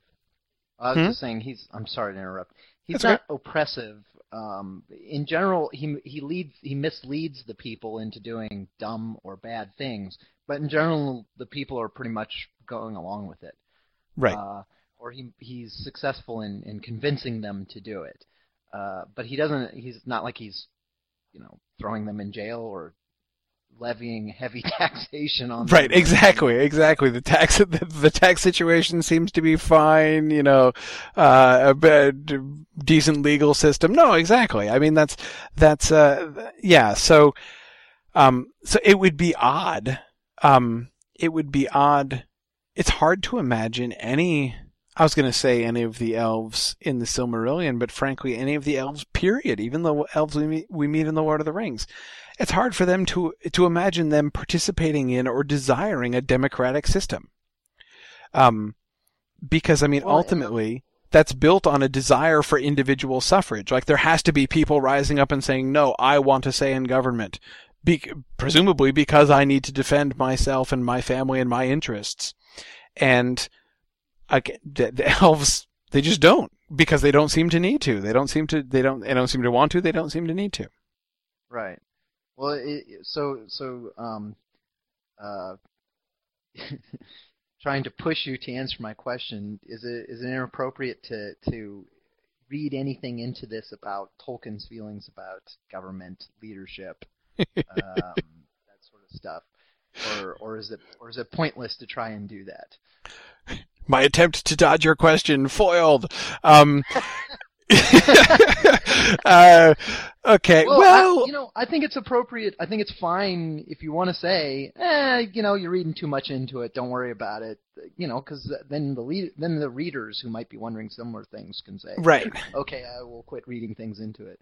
I was Hmm? just saying he's. I'm sorry to interrupt. He's That's not oppressive. Um, in general, he he leads he misleads the people into doing dumb or bad things. But in general, the people are pretty much going along with it. Right. Uh, or he he's successful in in convincing them to do it. Uh, but he doesn't. He's not like he's, you know, throwing them in jail or levying heavy taxation on Right, exactly, exactly. The tax, the, the tax situation seems to be fine, you know, uh, a bad, decent legal system. No, exactly. I mean, that's, that's, uh, yeah, so, um, so it would be odd, um, it would be odd. It's hard to imagine any, I was going to say any of the elves in the Silmarillion, but frankly, any of the elves, period, even the elves we meet, we meet in the Lord of the Rings it's hard for them to to imagine them participating in or desiring a democratic system. Um, because I mean, Well, ultimately, that's built on a desire for individual suffrage. Like there has to be people rising up and saying, "No, I want to say in government." Be- presumably because I need to defend myself and my family and my interests. And I, the, the elves, they just don't because they don't seem to need to. They don't seem to. They don't. They don't seem to want to. They don't seem to need to. Right. Well, it, so so um, uh, trying to push you to answer my question is it is it inappropriate to to read anything into this about Tolkien's feelings about government leadership, um, that sort of stuff, or or is it or is it pointless to try and do that? My attempt to dodge your question foiled. Um, uh, okay. Well, Well, I, you know, I think it's appropriate. I think it's fine if you want to say, eh, you know, you're reading too much into it. Don't worry about it. You know, because then the lead, then the readers who might be wondering similar things can say, right. okay, I will quit reading things into it.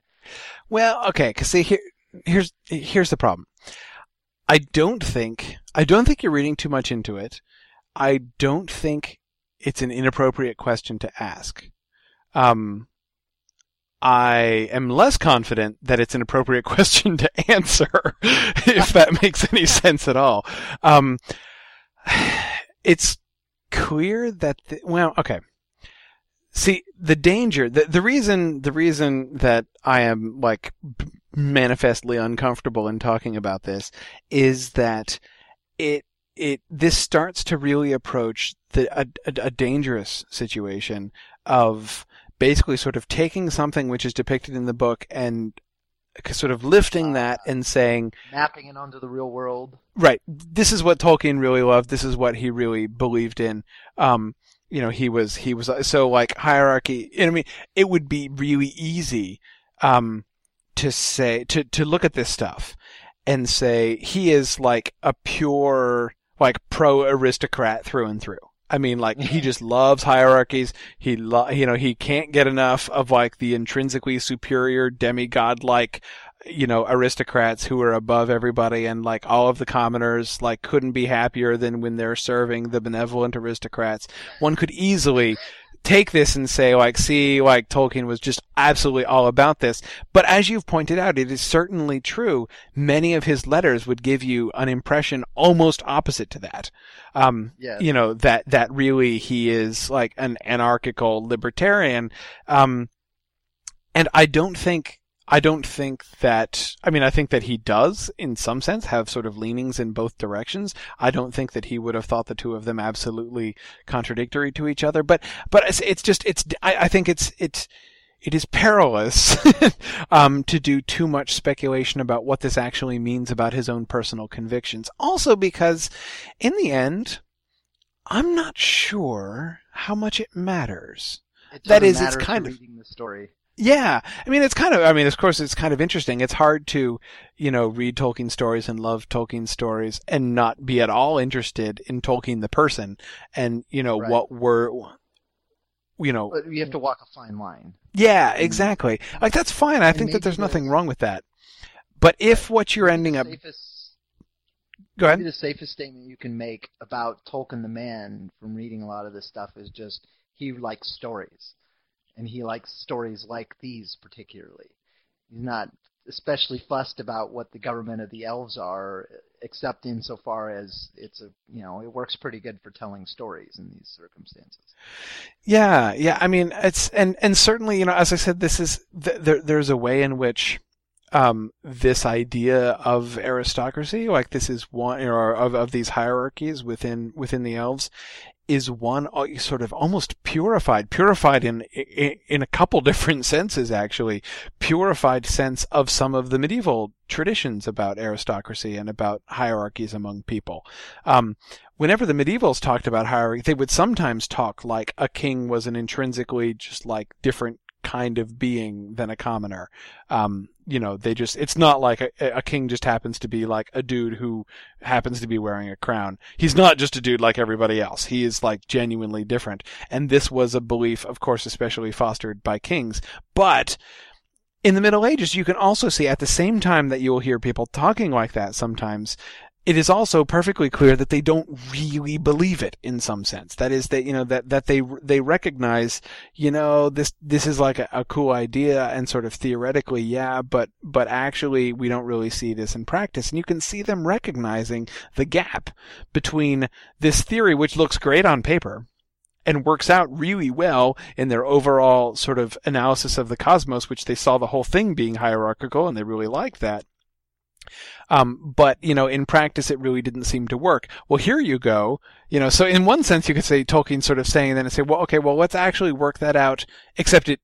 Well, okay. Cause see, here, here's, here's the problem. I don't think, I don't think you're reading too much into it. I don't think it's an inappropriate question to ask. Um, I am less confident that it's an appropriate question to answer, if that makes any sense at all. Um, it's clear that, the, well, okay. See, the danger, the, the reason, the reason that I am like manifestly uncomfortable in talking about this is that it, it, this starts to really approach the, a, a, a dangerous situation of basically sort of taking something which is depicted in the book and sort of lifting that and saying, Mapping it onto the real world. right, this is what Tolkien really loved. This is what he really believed in. Um, you know, he was, he was, so like hierarchy, I mean, it would be really easy, um, to say, to, to look at this stuff and say he is like a pure, like pro aristocrat through and through. I mean, like he just loves hierarchies. He, lo- you know, he can't get enough of like the intrinsically superior demigod like, you know, aristocrats who are above everybody and like all of the commoners like couldn't be happier than when they're serving the benevolent aristocrats. One could easily take this and say like, see, like Tolkien was just absolutely all about this. But as you've pointed out, it is certainly true. Many of his letters would give you an impression almost opposite to that. Um, Yes. you know, that, that really he is like an anarchical libertarian. Um, and I don't think, I don't think that, I mean, I think that he does, in some sense, have sort of leanings in both directions. I don't think that he would have thought the two of them absolutely contradictory to each other, but, but it's, it's just, it's, I, I think it's, it's, it is perilous um, to do too much speculation about what this actually means about his own personal convictions. Also, because in the end, I'm not sure how much it matters. It That doesn't it's kind of- reading the story. Yeah, I mean, it's kind of, I mean, of course, it's kind of interesting. It's hard to, you know, read Tolkien stories and love Tolkien stories and not be at all interested in Tolkien the person and, you know, Right. what were, you know, But you have to walk a fine line. yeah, exactly. Like, that's fine. I And think that there's nothing wrong with that. But if what you're ending up, safest, go ahead. maybe the safest statement you can make about Tolkien the man from reading a lot of this stuff is just he likes stories, and he likes stories like these particularly. He's not especially fussed about what the government of the elves are, except insofar as it's a you know it works pretty good for telling stories in these circumstances. Yeah, yeah. I mean, it's and and certainly, you know, as I said, this is th- there. There's a way in which um, this idea of aristocracy, like this is one, or of, of these hierarchies within, within the elves, is one uh, sort of almost purified, purified in, in, in a couple different senses actually, purified sense of some of the medieval traditions about aristocracy and about hierarchies among people. Um, whenever the medievals talked about hierarchy, they would sometimes talk like a king was an intrinsically just like different kind of being than a commoner. Um, you know, they just, it's not like a, a, king just happens to be like a dude who happens to be wearing a crown. He's not just a dude like everybody else. He is like genuinely different. And this was a belief, of course, especially fostered by kings. But in the Middle Ages, you can also see at the same time that you will hear people talking like that sometimes, it is also perfectly clear that they don't really believe it in some sense. That is that, you know, that, that they, they recognize, you know, this, this is like a, a, cool idea and sort of theoretically, yeah, but, but actually we don't really see this in practice. And you can see them recognizing the gap between this theory, which looks great on paper, and works out really well in their overall sort of analysis of the cosmos, which they saw the whole thing being hierarchical and they really like that. Um, but, you know, in practice, it really didn't seem to work. Well, here you go. You know, so in one sense, you could say Tolkien sort of saying then and say, well, okay, well, let's actually work that out, except it,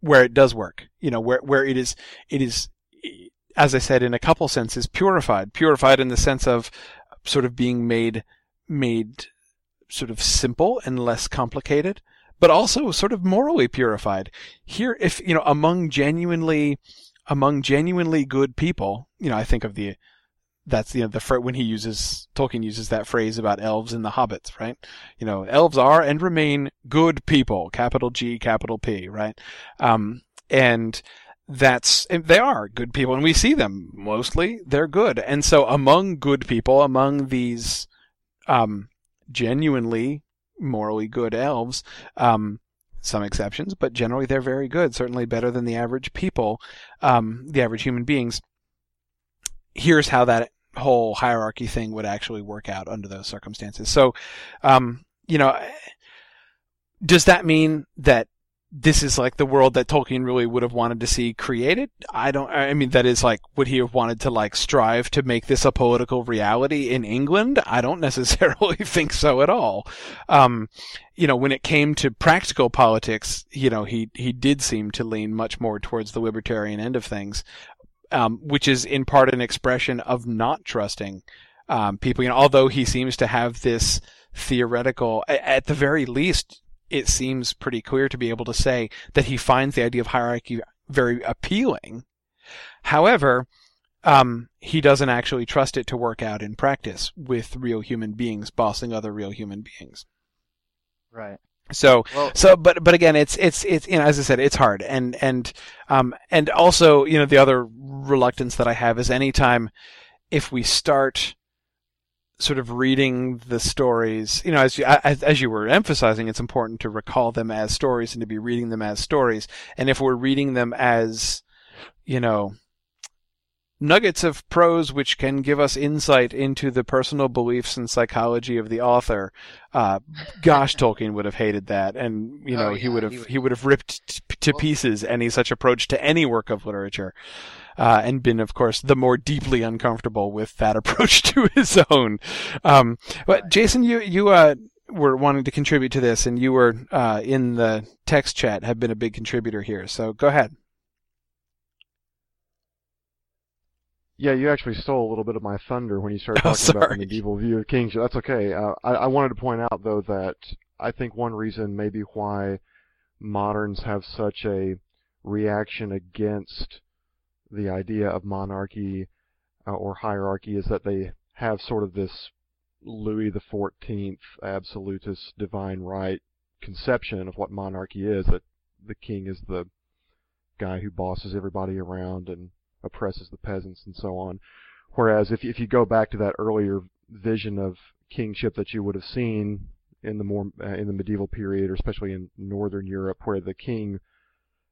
where it does work, you know, where, where it is, it is, as I said, in a couple senses, purified, purified in the sense of sort of being made, made sort of simple and less complicated, but also sort of morally purified. Here, if, you know, among genuinely, among genuinely good people, you know, I think of the that's you know the when he uses Tolkien uses that phrase about elves and the hobbits, right? You know, elves are and remain good people, capital G, capital P, right? Um, and that's and they are good people, and we see them mostly. They're good, and so among good people, among these um, genuinely morally good elves, um, some exceptions, but generally they're very good, certainly better than the average people, um, the average human beings. Here's how that whole hierarchy thing would actually work out under those circumstances. So, um, you know, does that mean that this is like the world that Tolkien really would have wanted to see created. I don't, I mean, that is like, would he have wanted to like strive to make this a political reality in England? I don't necessarily think so at all. Um, you know, when it came to practical politics, you know, he, he did seem to lean much more towards the libertarian end of things, um, which is in part an expression of not trusting, um, people, you know, although he seems to have this theoretical, at the very least, it seems pretty clear to be able to say that he finds the idea of hierarchy very appealing. However, um, he doesn't actually trust it to work out in practice with real human beings bossing other real human beings. Right. So, well, so, but, but again, it's, it's, it's, you know, as I said, it's hard. And, and, um, and also, you know, the other reluctance that I have is anytime if we start sort of reading the stories, you know, as you, as, as you were emphasizing, it's important to recall them as stories and to be reading them as stories. And if we're reading them as, you know, nuggets of prose which can give us insight into the personal beliefs and psychology of the author. Uh, gosh, Tolkien would have hated that, and you know oh, yeah, he would have he would, he would have ripped t- to pieces any such approach to any work of literature uh, and been, of course, the more deeply uncomfortable with that approach to his own. Um, but Jason, you you uh, were wanting to contribute to this, and you were uh, in the text chat have been a big contributor here. So go ahead. Yeah, you actually stole a little bit of my thunder when you started oh, talking oh, about the medieval view of kings. That's okay. Uh, I, I wanted to point out though that I think one reason maybe why moderns have such a reaction against the idea of monarchy uh, or hierarchy is that they have sort of this Louis XIV absolutist divine right conception of what monarchy is, that the king is the guy who bosses everybody around and oppresses the peasants and so on. Whereas if if you go back to that earlier vision of kingship that you would have seen in the more uh, in the medieval period, or especially in northern Europe, where the king,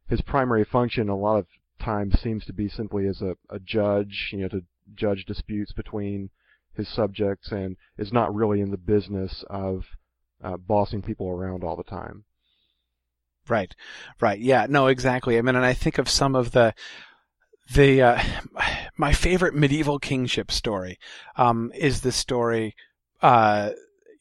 his primary function a lot of times seems to be simply as a, a judge, you know, to judge disputes between his subjects, and is not really in the business of uh, bossing people around all the time. Right, right, yeah, no, exactly. I mean, and I think of some of the the uh, my favorite medieval kingship story um, is the story. Uh,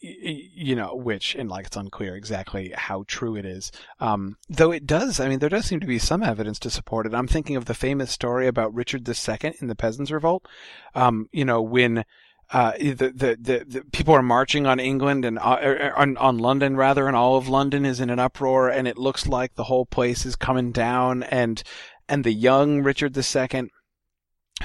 you know, which, and like it's unclear exactly how true it is. Um, though it does, I mean, there does seem to be some evidence to support it. I'm thinking of the famous story about Richard II in the Peasants' Revolt. Um, you know, when, uh, the, the, the, the, people are marching on England and uh, er, er, on, on London rather, and all of London is in an uproar, and it looks like the whole place is coming down, and and the young Richard II,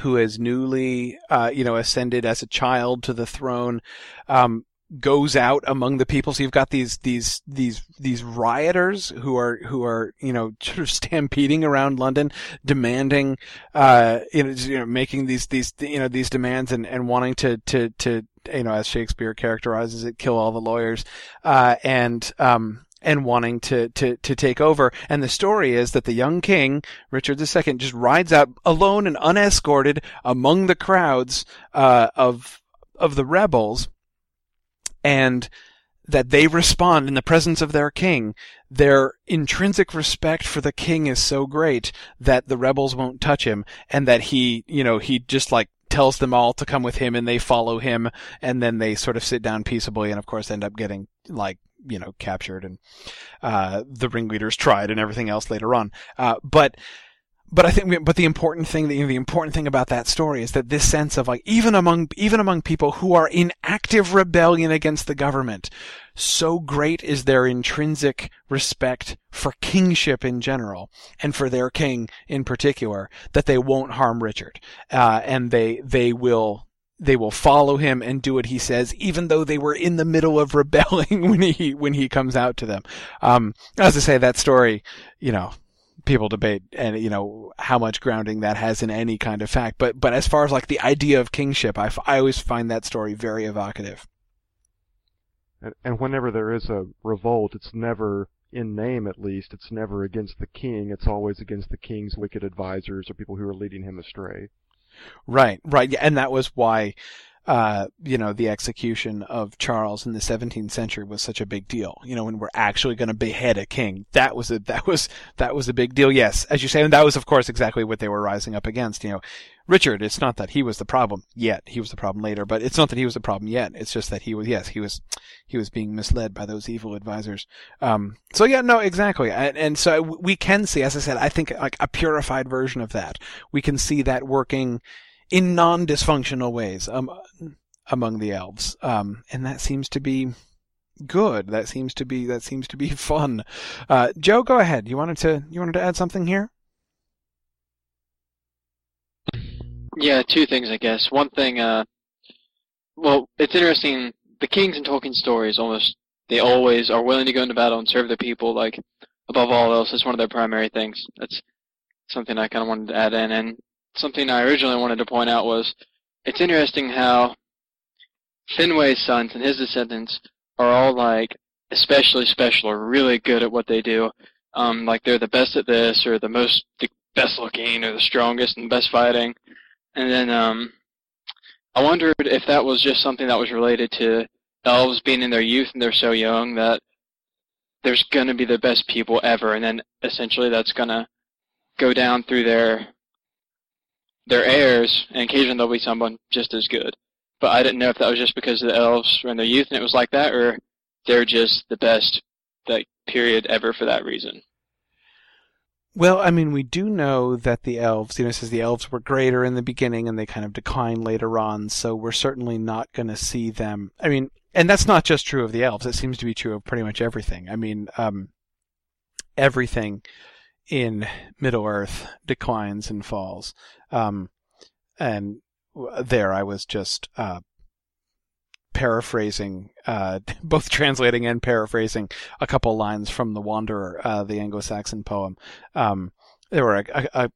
who has newly, uh, you know, ascended as a child to the throne, um, goes out among the people. So you've got these these these these rioters who are who are you know sort of stampeding around London, demanding, uh, you know, you know, making these these you know these demands and and wanting to to to you know as Shakespeare characterizes it, kill all the lawyers, uh, and um and wanting to, to, to take over. And the story is that the young king, Richard II, just rides out alone and unescorted among the crowds, uh, of, of the rebels and that they respond in the presence of their king. Their intrinsic respect for the king is so great that the rebels won't touch him and that he, you know, he just like tells them all to come with him and they follow him and then they sort of sit down peaceably and of course end up getting like you know captured and uh, the ringleaders tried and everything else later on uh, but but I think, but the important thing, the, the important thing about that story is that this sense of like, even among, even among people who are in active rebellion against the government, so great is their intrinsic respect for kingship in general and for their king in particular that they won't harm Richard, uh, and they, they will, they will follow him and do what he says, even though they were in the middle of rebelling when he when he comes out to them. Um, as I say, that story, you know, people debate and you know how much grounding that has in any kind of fact but but as far as like the idea of kingship I, I always find that story very evocative. And, and whenever there is a revolt it's never in name at least it's never against the king it's always against the king's wicked advisors or people who are leading him astray. Right right yeah and that was why uh, you know, the execution of Charles in the 17th century was such a big deal. You know, when we're actually going to behead a king, that was a that was that was a big deal. Yes, as you say, and that was of course exactly what they were rising up against. You know, Richard. It's not that he was the problem yet. He was the problem later, but it's not that he was the problem yet. It's just that he was yes, he was he was being misled by those evil advisors. Um, so yeah, no, exactly. And, and so we can see, as I said, I think like a purified version of that. We can see that working in non-dysfunctional ways um, among the elves, um, and that seems to be good. That seems to be that seems to be fun. Uh, Joe, go ahead. You wanted to you wanted to add something here? Yeah, two things, I guess. One thing, uh, well, it's interesting. The kings in Tolkien stories almost they always are willing to go into battle and serve their people. Like above all else, it's one of their primary things. That's something I kind of wanted to add in. And something I originally wanted to point out was it's interesting how Finwë's sons and his descendants are all like especially special or really good at what they do. Um, like they're the best at this or the most the best looking or the strongest and best fighting. And then um, I wondered if that was just something that was related to elves being in their youth and they're so young that there's gonna be the best people ever, and then essentially that's gonna go down through their their heirs, and occasionally there'll be someone just as good. But I didn't know if that was just because the elves were in their youth and it was like that, or they're just the best like period ever for that reason. Well, I mean, we do know that the elves, you know, it says the elves were greater in the beginning and they kind of decline later on, so we're certainly not going to see them. I mean, and that's not just true of the elves, it seems to be true of pretty much everything. I mean, um, everything in Middle Earth declines and falls. Um, and there I was just uh, paraphrasing, uh, both translating and paraphrasing a couple lines from The Wanderer, uh, the Anglo-Saxon poem. Um, there were a, a, a,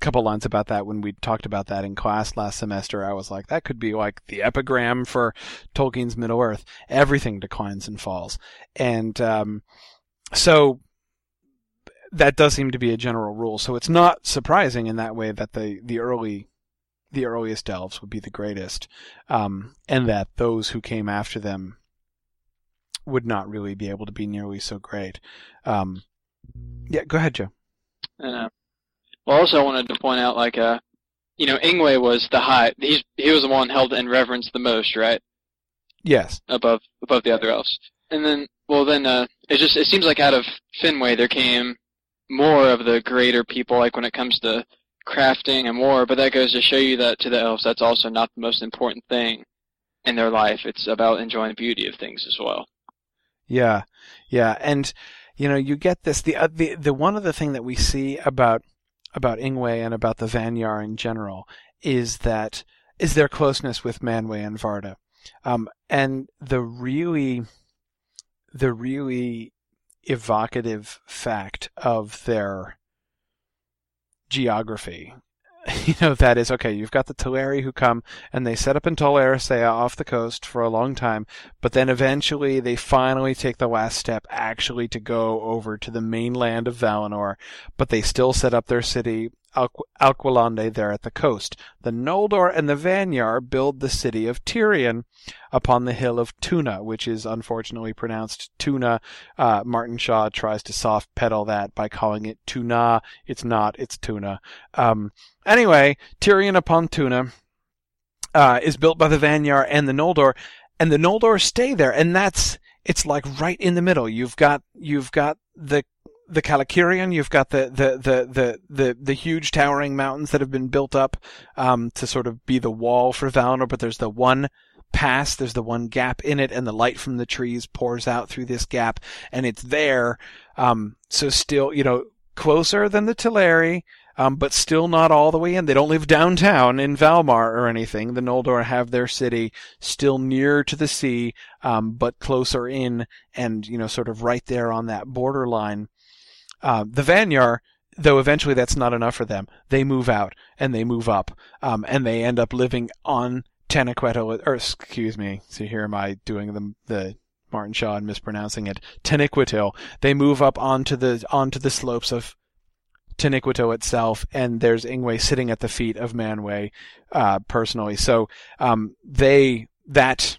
couple lines about that when we talked about that in class last semester. I was like, that could be like the epigram for Tolkien's Middle Earth. Everything declines and falls. And um, so that does seem to be a general rule. So it's not surprising in that way that the, the early the earliest elves would be the greatest, um, and that those who came after them would not really be able to be nearly so great. Um, yeah, go ahead, Joe. Uh, Well, also I wanted to point out, like, uh, you know, Ingwe was the high. He's he was the one held in reverence the most, right? Yes. Above above the other elves, and then well then uh, it just it seems like out of Finwë there came more of the greater people, like when it comes to crafting and war. But that goes to show you that to the elves, that's also not the most important thing in their life. It's about enjoying the beauty of things as well. Yeah, yeah, and you know you get this the uh, the the one other thing that we see about about Ingwe and about the Vanyar in general is that is their closeness with Manwë and Varda, um, and the really the really evocative fact of their geography you know, that is okay. You've got the Teleri who come and they set up in Tol Eressëa off the coast for a long time, but then eventually they finally take the last step actually to go over to the mainland of Valinor, but they still set up their city Alqualondë there at the coast. The Noldor and the Vanyar build the city of Tirion upon the hill of Tuna, which is unfortunately pronounced Tuna. Uh, Martin Shaw tries to soft pedal that by calling it Tuna. It's not, it's Tuna. Um, anyway, Tirion upon Tuna uh, is built by the Vanyar and the Noldor, and the Noldor stay there, and that's it's like right in the middle. You've got you've got the the Calacirya, you've got the, the, the, the, the, the huge towering mountains that have been built up um, to sort of be the wall for Valinor, but there's the one pass, there's the one gap in it, and the light from the trees pours out through this gap, and it's there. Um, so still, you know, closer than the Teleri, um, but still not all the way in. They don't live downtown in Valmar or anything. The Noldor have their city still near to the sea, um, but closer in and, you know, sort of right there on that borderline. Uh, the Vanyar, though eventually that's not enough for them, they move out and they move up, um, and they end up living on Taniqueto, or excuse me, see here am I doing the, the Martin Shaw and mispronouncing it, Taniquetil. They move up onto the, onto the slopes of Taniqueto itself, and there's Ingwe sitting at the feet of Manwë, uh, personally. So, um, they, that,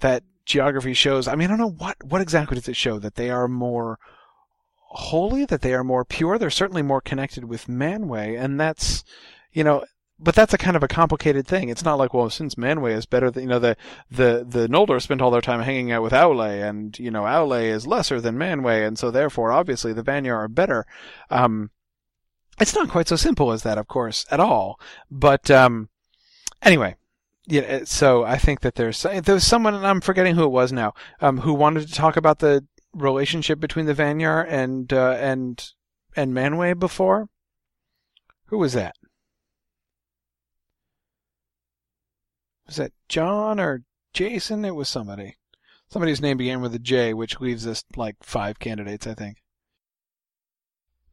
that geography shows, I mean, I don't know what, what exactly does it show? That they are more holy, that they are more pure. They're certainly more connected with Manwë, and that's, you know, but that's a kind of a complicated thing. It's not like, well, since Manwë is better than, you know, the, the, the Noldor spent all their time hanging out with Aule, and, you know, Aule is lesser than Manwë, and so therefore, obviously, the Vanyar are better. Um, it's not quite so simple as that, of course, at all. But, um, anyway, yeah, so I think that there's, there was someone, I'm forgetting who it was now, um, who wanted to talk about the relationship between the Vanyar and uh, and and Manwë before? Who was that? Was that John or Jason? It was somebody. Somebody's name began with a J, which leaves us like five candidates, I think.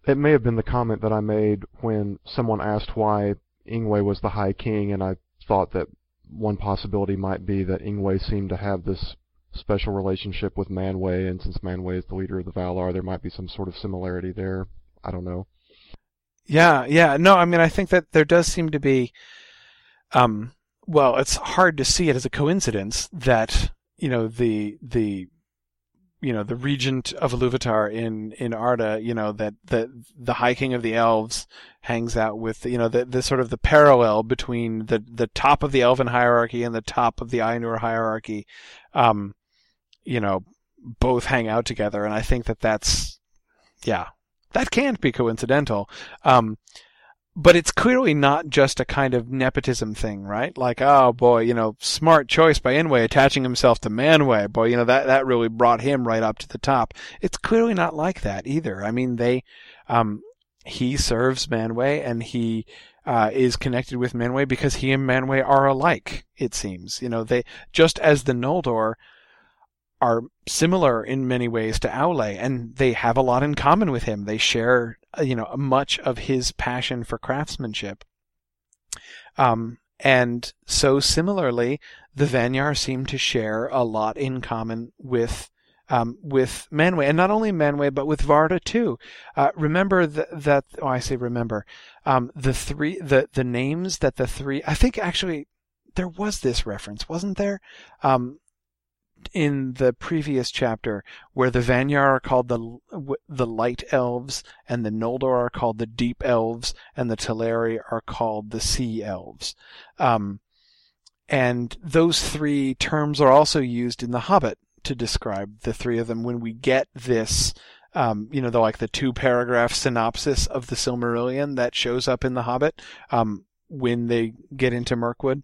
It may have been the comment that I made when someone asked why Ingwe was the High King, and I thought that one possibility might be that Ingwe seemed to have this special relationship with Manwë, and since Manwë is the leader of the Valar, there might be some sort of similarity there. I don't know. Yeah, yeah. No, I mean, I think that there does seem to be, um, well, it's hard to see it as a coincidence that, you know, the, the, you know, the regent of Iluvatar in, in Arda, you know, that, the, the High King of the Elves hangs out with, you know, the, the sort of the parallel between the, the top of the Elven hierarchy and the top of the Ainur hierarchy. Um, you know, both hang out together. And I think that that's, yeah, that can't be coincidental. Um, but it's clearly not just a kind of nepotism thing, right? Like, oh boy, you know, smart choice by Ingwe attaching himself to Manwë. Boy, you know, that, that really brought him right up to the top. It's clearly not like that either. I mean, they, um, he serves Manwë and he, uh, is connected with Manwë because he and Manwë are alike, it seems. You know, they, just as the Noldor, are similar in many ways to Aule, and they have a lot in common with him. They share, uh, you know, much of his passion for craftsmanship. Um, and so similarly, the Vanyar seem to share a lot in common with um, with Manwë, and not only Manwë, but with Varda too. Uh, remember th- that, oh, I say remember, um, the three, the, the names that the three, I think actually there was this reference, wasn't there? Um, in the previous chapter where the Vanyar are called the the light elves and the Noldor are called the deep elves and the Teleri are called the sea elves. Um, and those three terms are also used in The Hobbit to describe the three of them when we get this um, you know, the like the two paragraph synopsis of the Silmarillion that shows up in The Hobbit um, when they get into Mirkwood.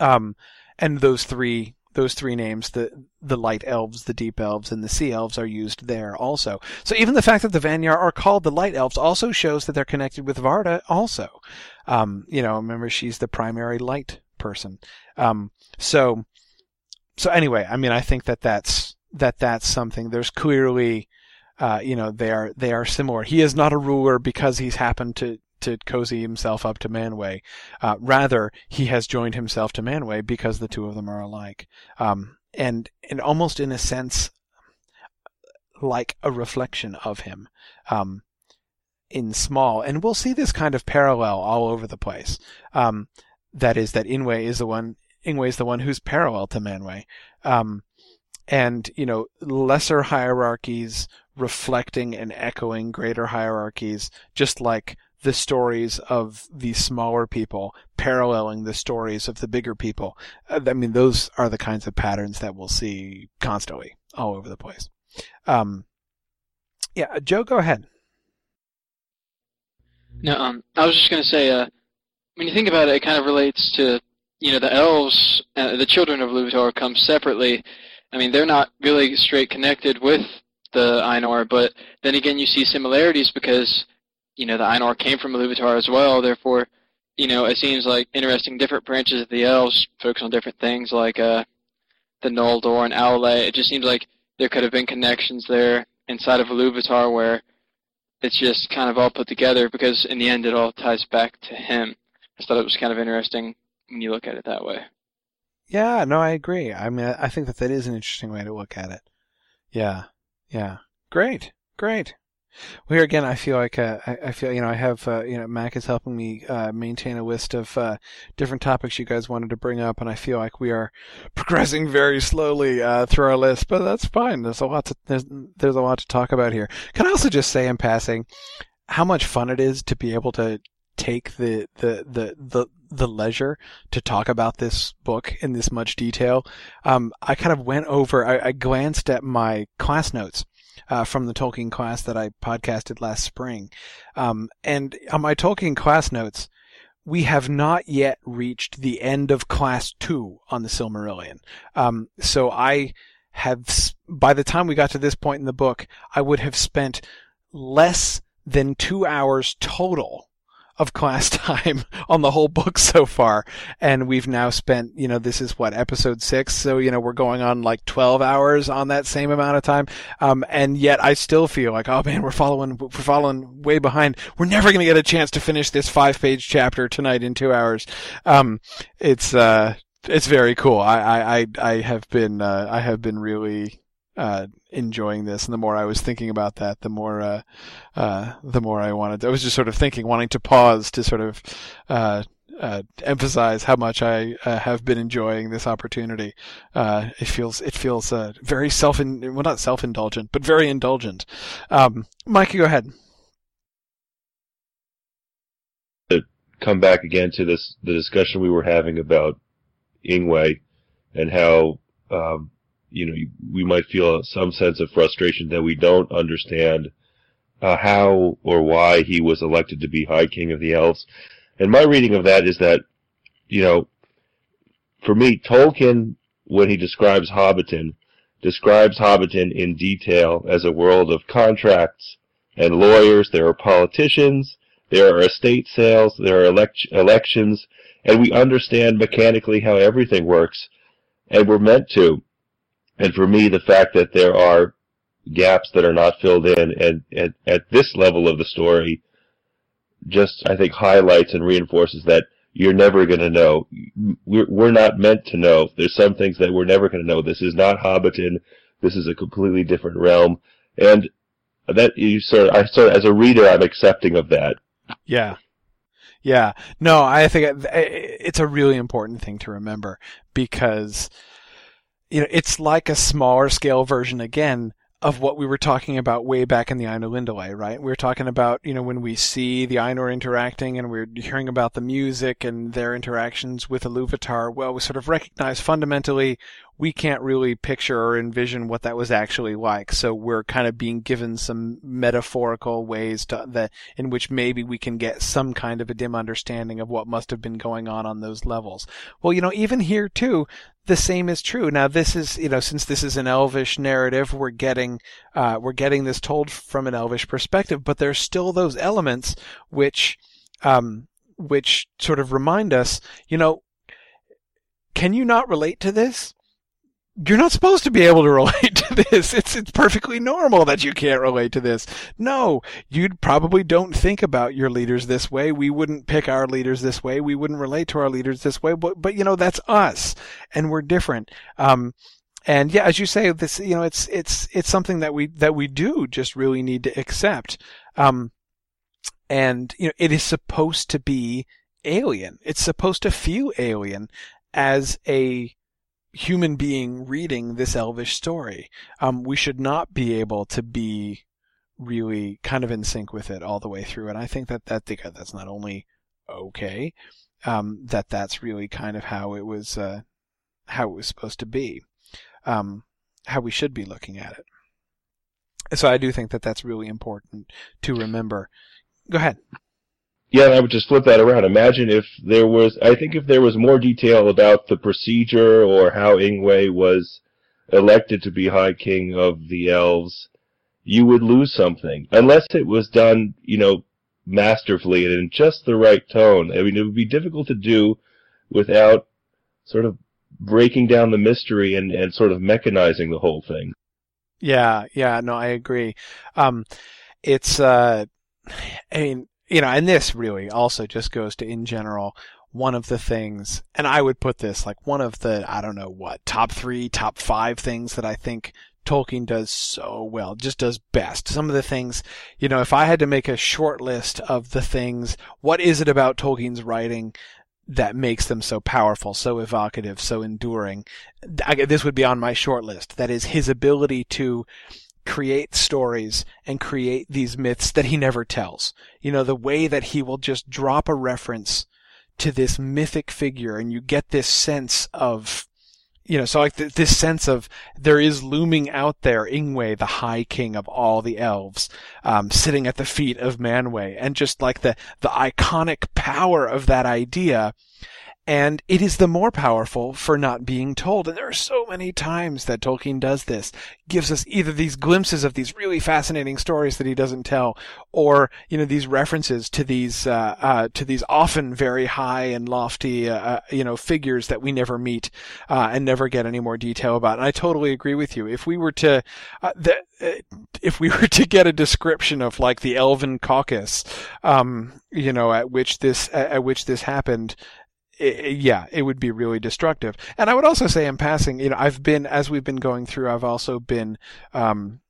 Um, and those three those three names, the the light elves, the deep elves, and the sea elves are used there also. So even the fact that the Vanyar are called the light elves also shows that they're connected with Varda also. Um, you know, remember she's the primary light person. Um, so, so anyway, I mean, I think that that's, that that's something. There's clearly, uh, you know, they are, they are similar. He is not a ruler because he's happened to, to cozy himself up to Manwë. Uh, rather, he has joined himself to Manwë because the two of them are alike. Um, and, and almost in a sense, like a reflection of him. Um, in small, and we'll see this kind of parallel all over the place. Um, that is that Ingwe is the one, Ingwe is the one who's parallel to Manwë, Um, and, you know, lesser hierarchies reflecting and echoing greater hierarchies, just like the stories of the smaller people paralleling the stories of the bigger people. Uh, I mean, those are the kinds of patterns that we'll see constantly all over the place. Um, yeah, Joe, go ahead. No, um, I was just going to say, uh, when you think about it, it kind of relates to, you know, the elves, uh, the children of Iluvatar come separately. I mean, they're not really straight connected with the Ainur, but then again, you see similarities because, you know, the Ainur came from Iluvatar as well. Therefore, you know, it seems like interesting different branches of the elves focus on different things like uh, the Noldor and Aule. It just seems like there could have been connections there inside of Iluvatar where it's just kind of all put together because in the end it all ties back to him. I thought it was kind of interesting when you look at it that way. Yeah, no, I agree. I mean, I think that that is an interesting way to look at it. Yeah, yeah, great, great. Well, here again, I feel like uh, I, feel you know I have uh, you know Mac is helping me uh, maintain a list of uh, different topics you guys wanted to bring up, and I feel like we are progressing very slowly uh, through our list, but that's fine. There's a lot to there's there's a lot to talk about here. Can I also just say in passing how much fun it is to be able to take the, the, the, the, the leisure to talk about this book in this much detail. Um, I kind of went over, I, I glanced at my class notes. Uh, from the Tolkien class that I podcasted last spring. Um, and on my Tolkien class notes, we have not yet reached the end of class two on the Silmarillion. Um, so I have, by the time we got to this point in the book, I would have spent less than two hours total of class time on the whole book so far. And we've now spent, you know, this is what, episode six. So, you know, we're going on like 12 hours on that same amount of time. Um, and yet I still feel like, oh man, we're following, we're following way behind. We're never going to get a chance to finish this five page chapter tonight in two hours. Um, it's, uh, it's very cool. I, I, I have been, uh, I have been really, uh, enjoying this. And the more I was thinking about that, the more, uh, uh, the more I wanted. To, I was just sort of thinking, wanting to pause to sort of, uh, uh, emphasize how much I uh, have been enjoying this opportunity. Uh, it feels it feels very self in, well not self indulgent, but very indulgent. Um, Mike, go ahead. To come back again to this the discussion we were having about Ingwe and how um, you know, we might feel some sense of frustration that we don't understand uh, how or why he was elected to be High King of the Elves. And my reading of that is that, you know, for me, Tolkien, when he describes Hobbiton, describes Hobbiton in detail as a world of contracts and lawyers. There are politicians, there are estate sales, there are elect- elections, and we understand mechanically how everything works. And we're meant to. And for me, the fact that there are gaps that are not filled in and, and at this level of the story just, I think, highlights and reinforces that you're never going to know. We're, we're not meant to know. There's some things that we're never going to know. This is not Hobbiton. This is a completely different realm. And that you sort of, I sort of, as a reader, I'm accepting of that. Yeah. Yeah. No, I think it's a really important thing to remember because you know, it's like a smaller scale version again of what we were talking about way back in the Ainulindalë, right? We were talking about, you know, when we see the Ainur interacting and we're hearing about the music and their interactions with Iluvatar, well, we sort of recognize fundamentally we can't really picture or envision what that was actually like. So we're kind of being given some metaphorical ways to, that in which maybe we can get some kind of a dim understanding of what must have been going on on those levels. Well, you know, even here too, the same is true. Now, this is, you know, since this is an elvish narrative, we're getting, uh, we're getting this told from an elvish perspective, but there's still those elements which, um, which sort of remind us, you know, can you not relate to this? You're not supposed to be able to relate to this. It's it's perfectly normal that you can't relate to this. No, you probably don't think about your leaders this way. We wouldn't pick our leaders this way. We wouldn't relate to our leaders this way. But but you know that's us, and we're different. Um, and yeah, as you say, this you know it's it's it's something that we that we do just really need to accept. Um, and you know it is supposed to be alien. It's supposed to feel alien as a human being reading this elvish story. Um, we should not be able to be really kind of in sync with it all the way through. And I think that that that's not only okay, um, that that's really kind of how it was, uh, how it was supposed to be, um, how we should be looking at it. So I do think that that's really important to remember. Go ahead. Yeah, I would just flip that around. Imagine if there was, I think if there was more detail about the procedure or how Ingwe was elected to be High King of the Elves, you would lose something. Unless it was done, you know, masterfully and in just the right tone. I mean, it would be difficult to do without sort of breaking down the mystery and, and sort of mechanizing the whole thing. Yeah, yeah, no, I agree. Um, it's, uh, I mean, you know, and this really also just goes to in general one of the things, and I would put this like one of the, I don't know what, top three, top five things that I think Tolkien does so well, just does best. Some of the things, you know, if I had to make a short list of the things, what is it about Tolkien's writing that makes them so powerful, so evocative, so enduring? I, this would be on my short list. That is his ability to create stories and create these myths that he never tells. You know, the way that he will just drop a reference to this mythic figure and you get this sense of, you know, so like th- this sense of there is looming out there Ingwe, the high king of all the elves, um, sitting at the feet of Manwë and just like the, the iconic power of that idea and it is the more powerful for not being told. And there are so many times that Tolkien does this, gives us either these glimpses of these really fascinating stories that he doesn't tell, or you know these references to these uh, uh, to these often very high and lofty uh, uh you know figures that we never meet uh, and never get any more detail about. And I totally agree with you. If we were to uh, the, if we were to get a description of like the Elven caucus, um, you know, at which this at which this happened, it, yeah, it would be really destructive. And I would also say in passing, you know, I've been, as we've been going through, I've also been, um,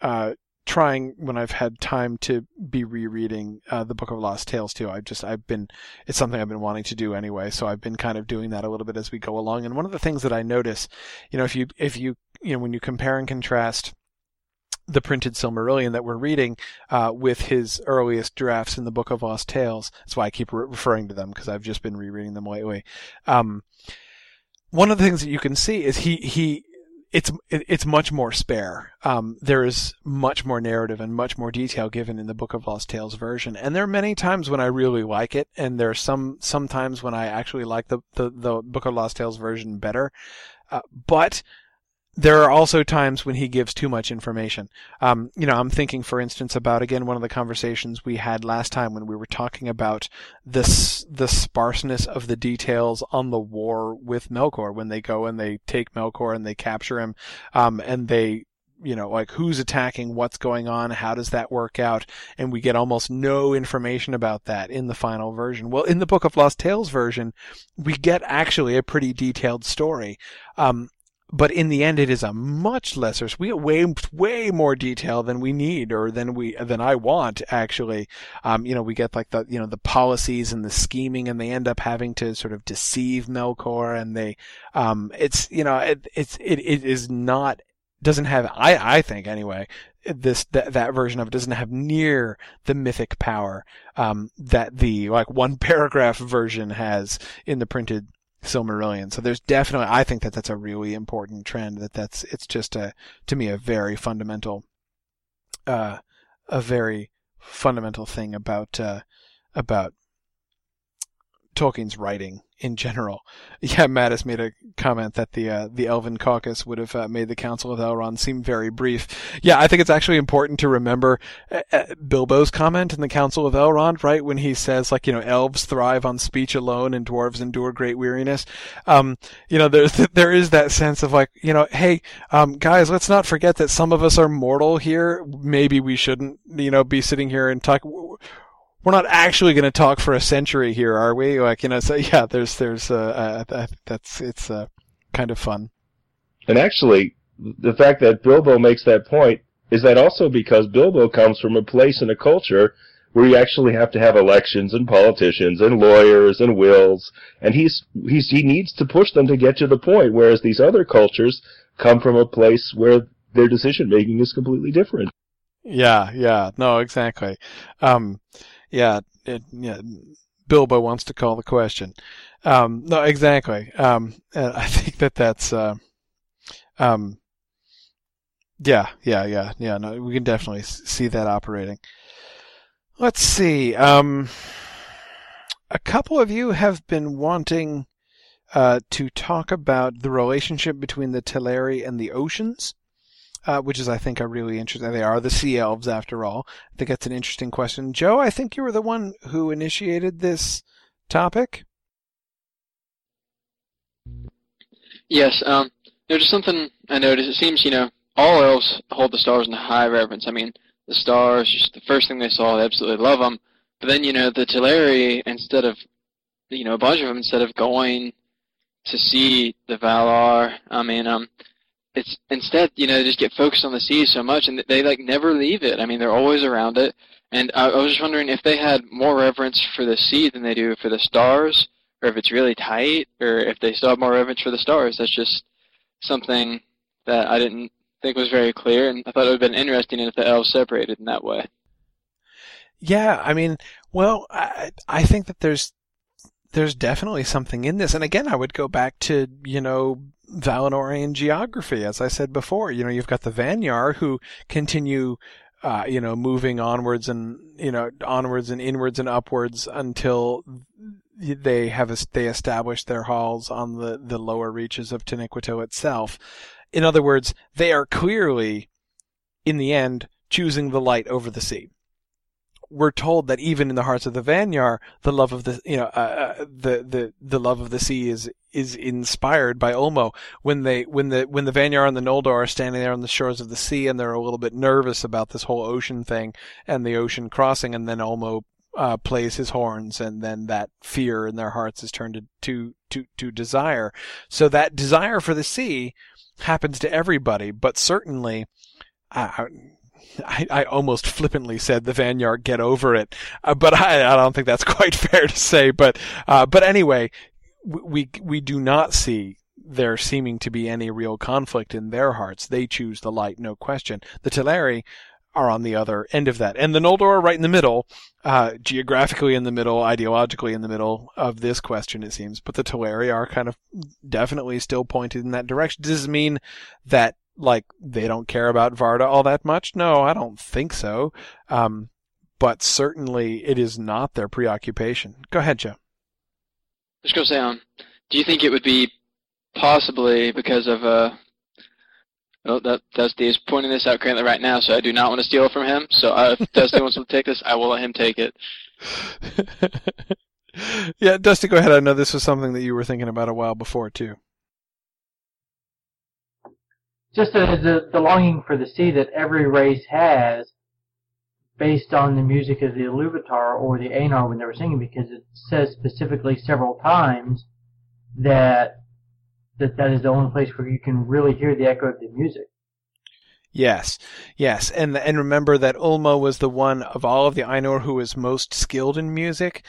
uh, trying when I've had time to be rereading uh, the Book of Lost Tales too. I've just I've been it's something I've been wanting to do anyway, so I've been kind of doing that a little bit as we go along. And one of the things that I notice, you know, if you if you you know when you compare and contrast the printed Silmarillion that we're reading uh, with his earliest drafts in the Book of Lost Tales. That's why I keep re- referring to them because I've just been rereading them lately. Um, one of the things that you can see is he he it's it's much more spare. Um, there is much more narrative and much more detail given in the Book of Lost Tales version, and there are many times when I really like it, and there are some some times when I actually like the the, the Book of Lost Tales version better. Uh, but there are also times when he gives too much information. Um, you know, I'm thinking, for instance, about again one of the conversations we had last time when we were talking about this the sparseness of the details on the war with Melkor when they go and they take Melkor and they capture him, um, and they you know, like who's attacking, what's going on, how does that work out, and we get almost no information about that in the final version. Well, in the Book of Lost Tales version, we get actually a pretty detailed story. Um, but in the end, it is a much lesser. We get way way more detail than we need or than we than I want. Actually, um, you know, we get like the you know the policies and the scheming, and they end up having to sort of deceive Melkor, and they, um, it's you know, it, it's it it is not doesn't have I I think anyway this that, that version of it doesn't have near the mythic power um, that the like one paragraph version has in the printed Silmarillion. So there's definitely, I think that that's a really important trend. That that's it's just a to me a very fundamental, uh, a very fundamental thing about uh, about Tolkien's writing in general. Yeah, Mattis made a comment that the uh, the Elven caucus would have uh, made the Council of Elrond seem very brief. Yeah, I think it's actually important to remember uh, uh, Bilbo's comment in the Council of Elrond, right, when he says like you know elves thrive on speech alone and dwarves endure great weariness. Um, you know, there's there is that sense of like you know, hey, um, guys, let's not forget that some of us are mortal here. Maybe we shouldn't, you know, be sitting here and talk we're not actually going to talk for a century here, are we? Like, you know, so yeah, there's, there's, uh, uh, that's, it's, uh, kind of fun. And actually, the fact that Bilbo makes that point is that also because Bilbo comes from a place and a culture where you actually have to have elections and politicians and lawyers and wills, and he's, he's, he needs to push them to get to the point, whereas these other cultures come from a place where their decision making is completely different. Yeah, yeah, no, exactly. Um, yeah, it, yeah. Bilbo wants to call the question. Um, no, exactly. Um, and I think that that's, uh, um, yeah, yeah, yeah, yeah. No, we can definitely see that operating. Let's see. Um, a couple of you have been wanting uh, to talk about the relationship between the Teleri and the oceans uh, which is, I think, a really interesting. They are the sea elves, after all. I think that's an interesting question. Joe, I think you were the one who initiated this topic. Yes, um, there's just something I noticed. It seems, you know, all elves hold the stars in high reverence. I mean, the stars, just the first thing they saw, they absolutely love them. But then, you know, the Teleri, instead of, you know, a bunch of them, instead of going to see the Valar, I mean, um, it's instead, you know, they just get focused on the sea so much, and they like never leave it. I mean, they're always around it. And I, I was just wondering if they had more reverence for the sea than they do for the stars, or if it's really tight, or if they still have more reverence for the stars. That's just something that I didn't think was very clear, and I thought it would have been interesting if the elves separated in that way. Yeah, I mean, well, I, I think that there's there's definitely something in this. And again, I would go back to, you know, Valinorian geography. As I said before, you know, you've got the Vanyar who continue, uh, you know, moving onwards and, you know, onwards and inwards and upwards until they have, they establish their halls on the, the lower reaches of Taniquetil itself. In other words, they are clearly, in the end, choosing the light over the sea we're told that even in the hearts of the Vanyar, the love of the you know uh, uh, the the the love of the sea is is inspired by Ulmo when they when the when the Vanyar and the Noldor are standing there on the shores of the sea and they're a little bit nervous about this whole ocean thing and the ocean crossing and then Ulmo uh, plays his horns and then that fear in their hearts is turned to to to desire. So that desire for the sea happens to everybody, but certainly. Uh, I, I almost flippantly said the Vanyar get over it, uh, but I, I don't think that's quite fair to say. But uh, but anyway, we we do not see there seeming to be any real conflict in their hearts. They choose the light, no question. The Teleri are on the other end of that, and the Noldor are right in the middle, uh, geographically in the middle, ideologically in the middle of this question, it seems. But the Teleri are kind of definitely still pointed in that direction. Does this mean that like they don't care about Varda all that much? No, I don't think so. Um, but certainly it is not their preoccupation. Go ahead, Joe. Just go say, um, do you think it would be possibly because of uh, well, that Dusty is pointing this out currently right now, so I do not want to steal it from him. So uh, if Dusty wants to take this, I will let him take it. yeah, Dusty, go ahead. I know this was something that you were thinking about a while before too just the, the, the longing for the sea that every race has based on the music of the Iluvatar or the Ainur when they were singing because it says specifically several times that that that is the only place where you can really hear the echo of the music. Yes, yes, and and remember that Ulmo was the one of all of the Ainur who was most skilled in music,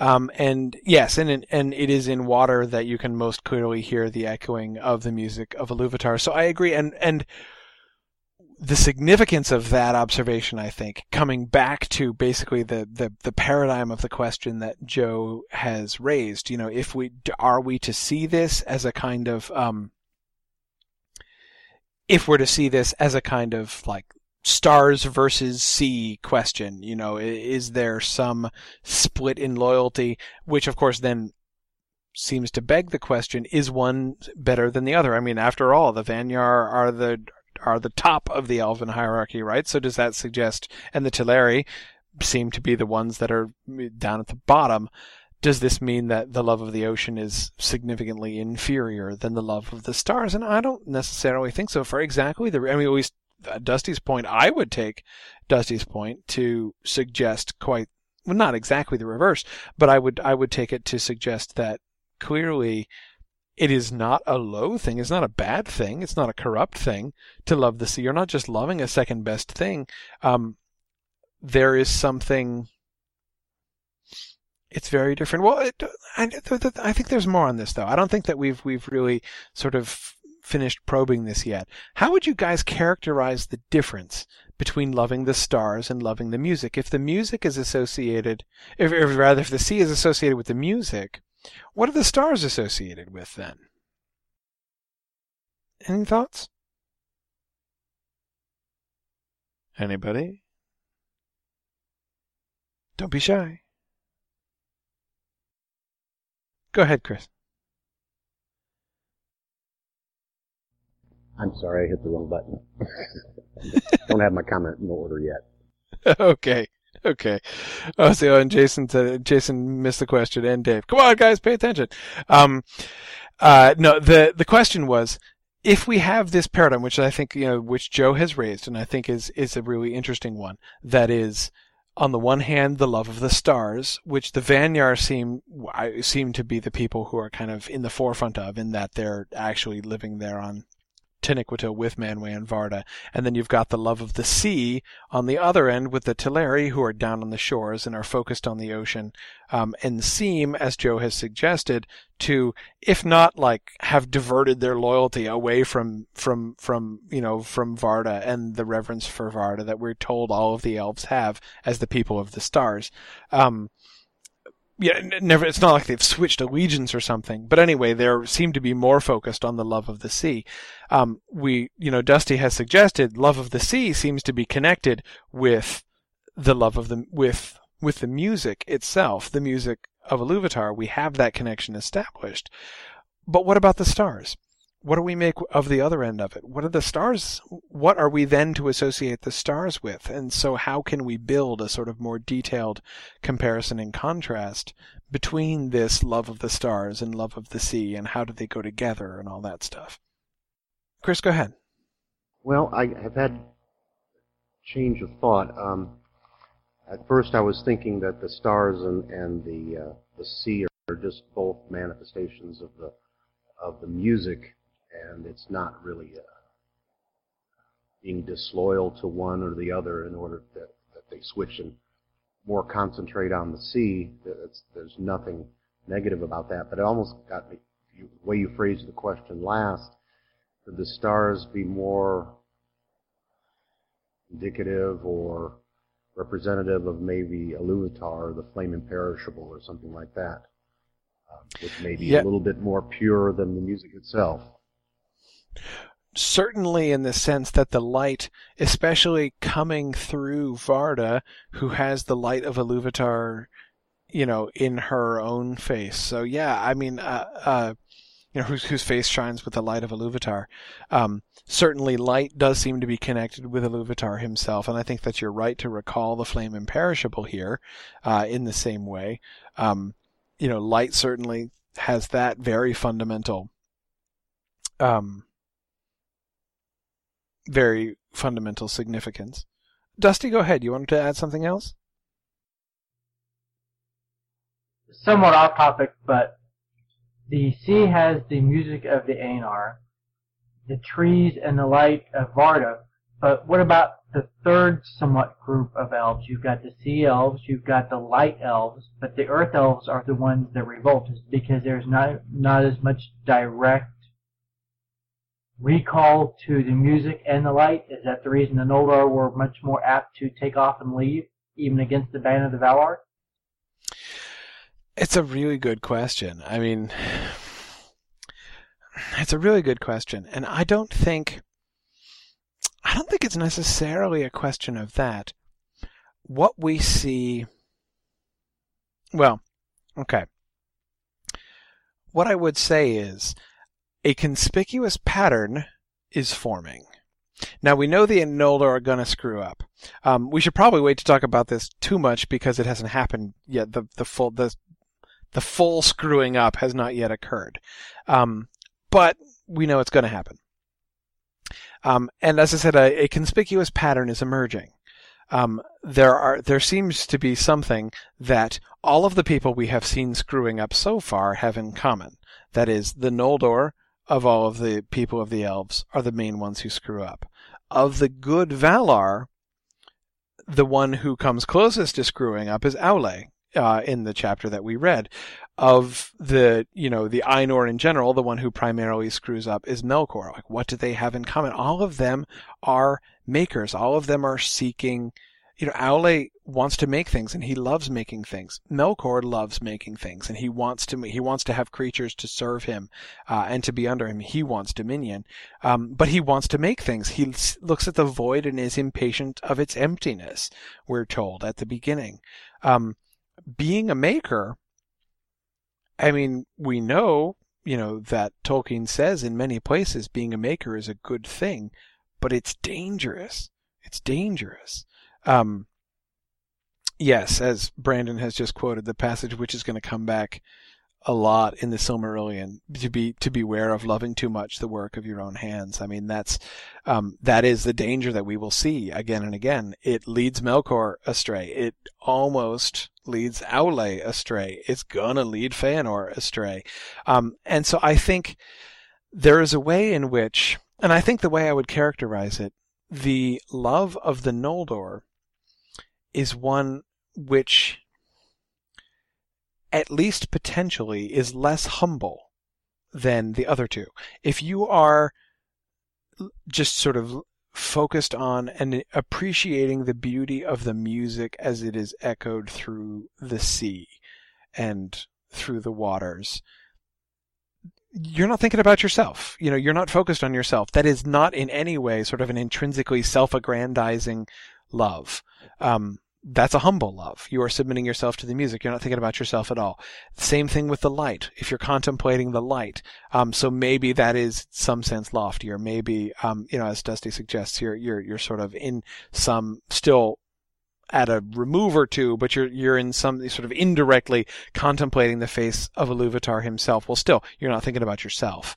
um, and yes, and and it is in water that you can most clearly hear the echoing of the music of Iluvatar. So I agree, and and the significance of that observation, I think, coming back to basically the, the, the paradigm of the question that Joe has raised, you know, if we, are we to see this as a kind of, um, if we're to see this as a kind of like stars versus sea question, you know, is there some split in loyalty, which of course then seems to beg the question, is one better than the other? I mean, after all, the Vanyar are the, are the top of the elven hierarchy, right? So does that suggest, and the Teleri seem to be the ones that are down at the bottom. Does this mean that the love of the ocean is significantly inferior than the love of the stars? And I don't necessarily think so. For exactly the, I mean, uh, Dusty's point, I would take Dusty's point to suggest quite, well, not exactly the reverse, but I would, I would take it to suggest that clearly it is not a low thing. It's not a bad thing. It's not a corrupt thing to love the sea. You're not just loving a second best thing. Um, there is something. It's very different. Well, it, I, I think there's more on this though. I don't think that we've we've really sort of finished probing this yet. How would you guys characterize the difference between loving the stars and loving the music? If the music is associated, if, if rather, if the sea is associated with the music, what are the stars associated with then? Any thoughts? Anybody? Don't be shy. Go ahead, Chris. I'm sorry, I hit the wrong button. Don't have my comment in order yet. okay. Okay. Oh, so and Jason said Jason missed the question, and Dave. Come on, guys, pay attention. Um, uh, no, the the question was if we have this paradigm, which I think you know, which Joe has raised, and I think is is a really interesting one. That is, on the one hand, the love of the stars, which the Vanyar seem seem to be the people who are kind of in the forefront of, in that they're actually living there on Taniquetil with Manwë and Varda. And then you've got the love of the sea on the other end with the Teleri who are down on the shores and are focused on the ocean, um, and seem, as Joe has suggested, to, if not like have diverted their loyalty away from, from, from, you know, from Varda and the reverence for Varda that we're told all of the elves have as the people of the stars. Um, yeah, never. It's not like they've switched allegiance or something. But anyway, they seem to be more focused on the love of the sea. Um, we, you know, Dusty has suggested love of the sea seems to be connected with the love of the with with the music itself, the music of Iluvatar. We have that connection established. But what about the stars? What do we make of the other end of it? What are the stars? What are we then to associate the stars with? And so how can we build a sort of more detailed comparison and contrast between this love of the stars and love of the sea and how do they go together and all that stuff? Chris, go ahead. Well, I have had change of thought. Um, at first, I was thinking that the stars and, and the uh, the sea are just both manifestations of the of the music and it's not really uh, being disloyal to one or the other in order that, that they switch and more concentrate on the sea. It's, there's nothing negative about that, but it almost got me, the way you phrased the question last, could the stars be more indicative or representative of maybe Iluvatar or the flame imperishable or something like that, um, which may be a little bit more pure than the music itself certainly in the sense that the light, especially coming through Varda, who has the light of Iluvatar, you know, in her own face. So yeah, I mean, uh, uh, you know, whose whose face shines with the light of Iluvatar. Um, certainly, light does seem to be connected with Iluvatar himself, and I think that you're right to recall the flame imperishable here, uh, in the same way. Um, you know, light certainly has that very fundamental um, very fundamental significance. Dusty, go ahead. You wanted to add something else? Somewhat off topic, but the sea has the music of the Ainur, the trees and the light of Varda, but what about the third somewhat group of elves? You've got the sea elves, you've got the light elves, but the earth elves are the ones that revolt because there's not not as much direct recall to the music and the light? Is that the reason the Noldor were much more apt to take off and leave, even against the ban of the Valar? It's a really good question. I mean, it's a really good question, and I don't think I don't think it's necessarily a question of that. What we see, well, okay. What I would say is a conspicuous pattern is forming. Now we know the Noldor are going to screw up. Um, we should probably wait to talk about this too much because it hasn't happened yet. The the full the the full screwing up has not yet occurred. Um, but we know it's going to happen. Um, and as I said, a, a, conspicuous pattern is emerging. Um, there are there seems to be something that all of the people we have seen screwing up so far have in common. That is, the Noldor of all of the people of the elves are the main ones who screw up. Of the good Valar, the one who comes closest to screwing up is Aule, uh, in the chapter that we read. Of the, you know, the Ainur in general, the one who primarily screws up is Melkor. Like, what do they have in common? All of them are makers. All of them are seeking you know, Aule wants to make things and he loves making things. Melkor loves making things and he wants to he wants to have creatures to serve him uh, and to be under him. He wants dominion, um, but he wants to make things. He looks at the void and is impatient of its emptiness. We're told at the beginning. Um, being a maker, I mean, we know you know that Tolkien says in many places being a maker is a good thing, but it's dangerous. It's dangerous. Um, yes, as Brandon has just quoted, the passage which is going to come back a lot in the Silmarillion to be to beware of loving too much the work of your own hands. I mean, that's um, that is the danger that we will see again and again. It leads Melkor astray. It almost leads Aule astray. It's gonna lead Feanor astray. Um, and so I think there is a way in which, and I think the way I would characterize it, the love of the Noldor is one which, at least potentially, is less humble than the other two. If you are just sort of focused on and appreciating the beauty of the music as it is echoed through the sea and through the waters, you're not thinking about yourself. You know, you're not focused on yourself. That is not in any way sort of an intrinsically self-aggrandizing love. Um, that's a humble love. You are submitting yourself to the music. You're not thinking about yourself at all. Same thing with the light. If you're contemplating the light, um, so maybe that is some sense loftier. Maybe, um, you know, as Dusty suggests, you're you're you're sort of in some still at a remove or two, but you're you're in some sort of indirectly contemplating the face of Iluvatar himself. Well, still, you're not thinking about yourself.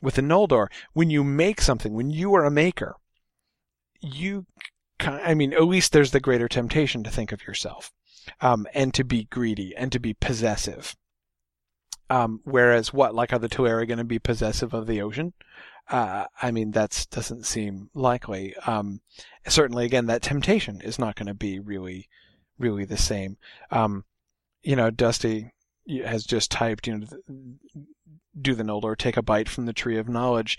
With the Noldor, when you make something, when you are a maker, you I mean, at least there's the greater temptation to think of yourself, um, and to be greedy and to be possessive. Um, whereas what, like, are the Teleri going to be possessive of the ocean? Uh, I mean, that doesn't seem likely. Um, certainly, again, that temptation is not going to be really, really the same. Um, you know, Dusty has just typed, you know, do the Noldor take a bite from the tree of knowledge?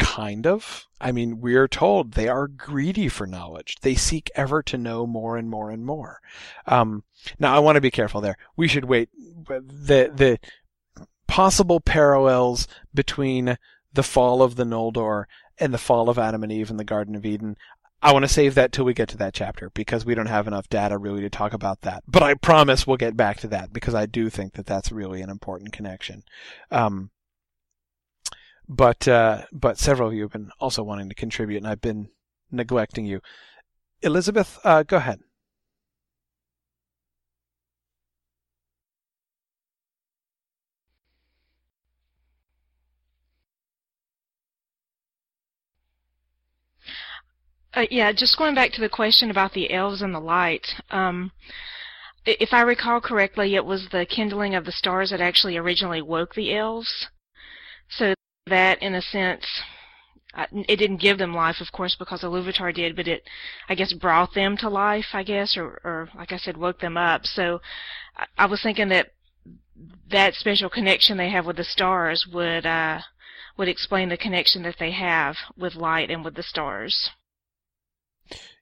Kind of. I mean, we're told they are greedy for knowledge. They seek ever to know more and more and more. Um, now, I want to be careful there. We should wait. The the possible parallels between the fall of the Noldor and the fall of Adam and Eve in the Garden of Eden. I want to save that till we get to that chapter because we don't have enough data really to talk about that. But I promise we'll get back to that because I do think that that's really an important connection. Um, but uh, but several of you have been also wanting to contribute, and I've been neglecting you. Elizabeth, uh, go ahead. Uh, yeah, just going back to the question about the elves and the light. Um, if I recall correctly, it was the kindling of the stars that actually originally woke the elves. So that, in a sense, it didn't give them life, of course, because Iluvatar did, but it, I guess, brought them to life, I guess, or, or like I said, woke them up. So I was thinking that that special connection they have with the stars would uh, would explain the connection that they have with light and with the stars.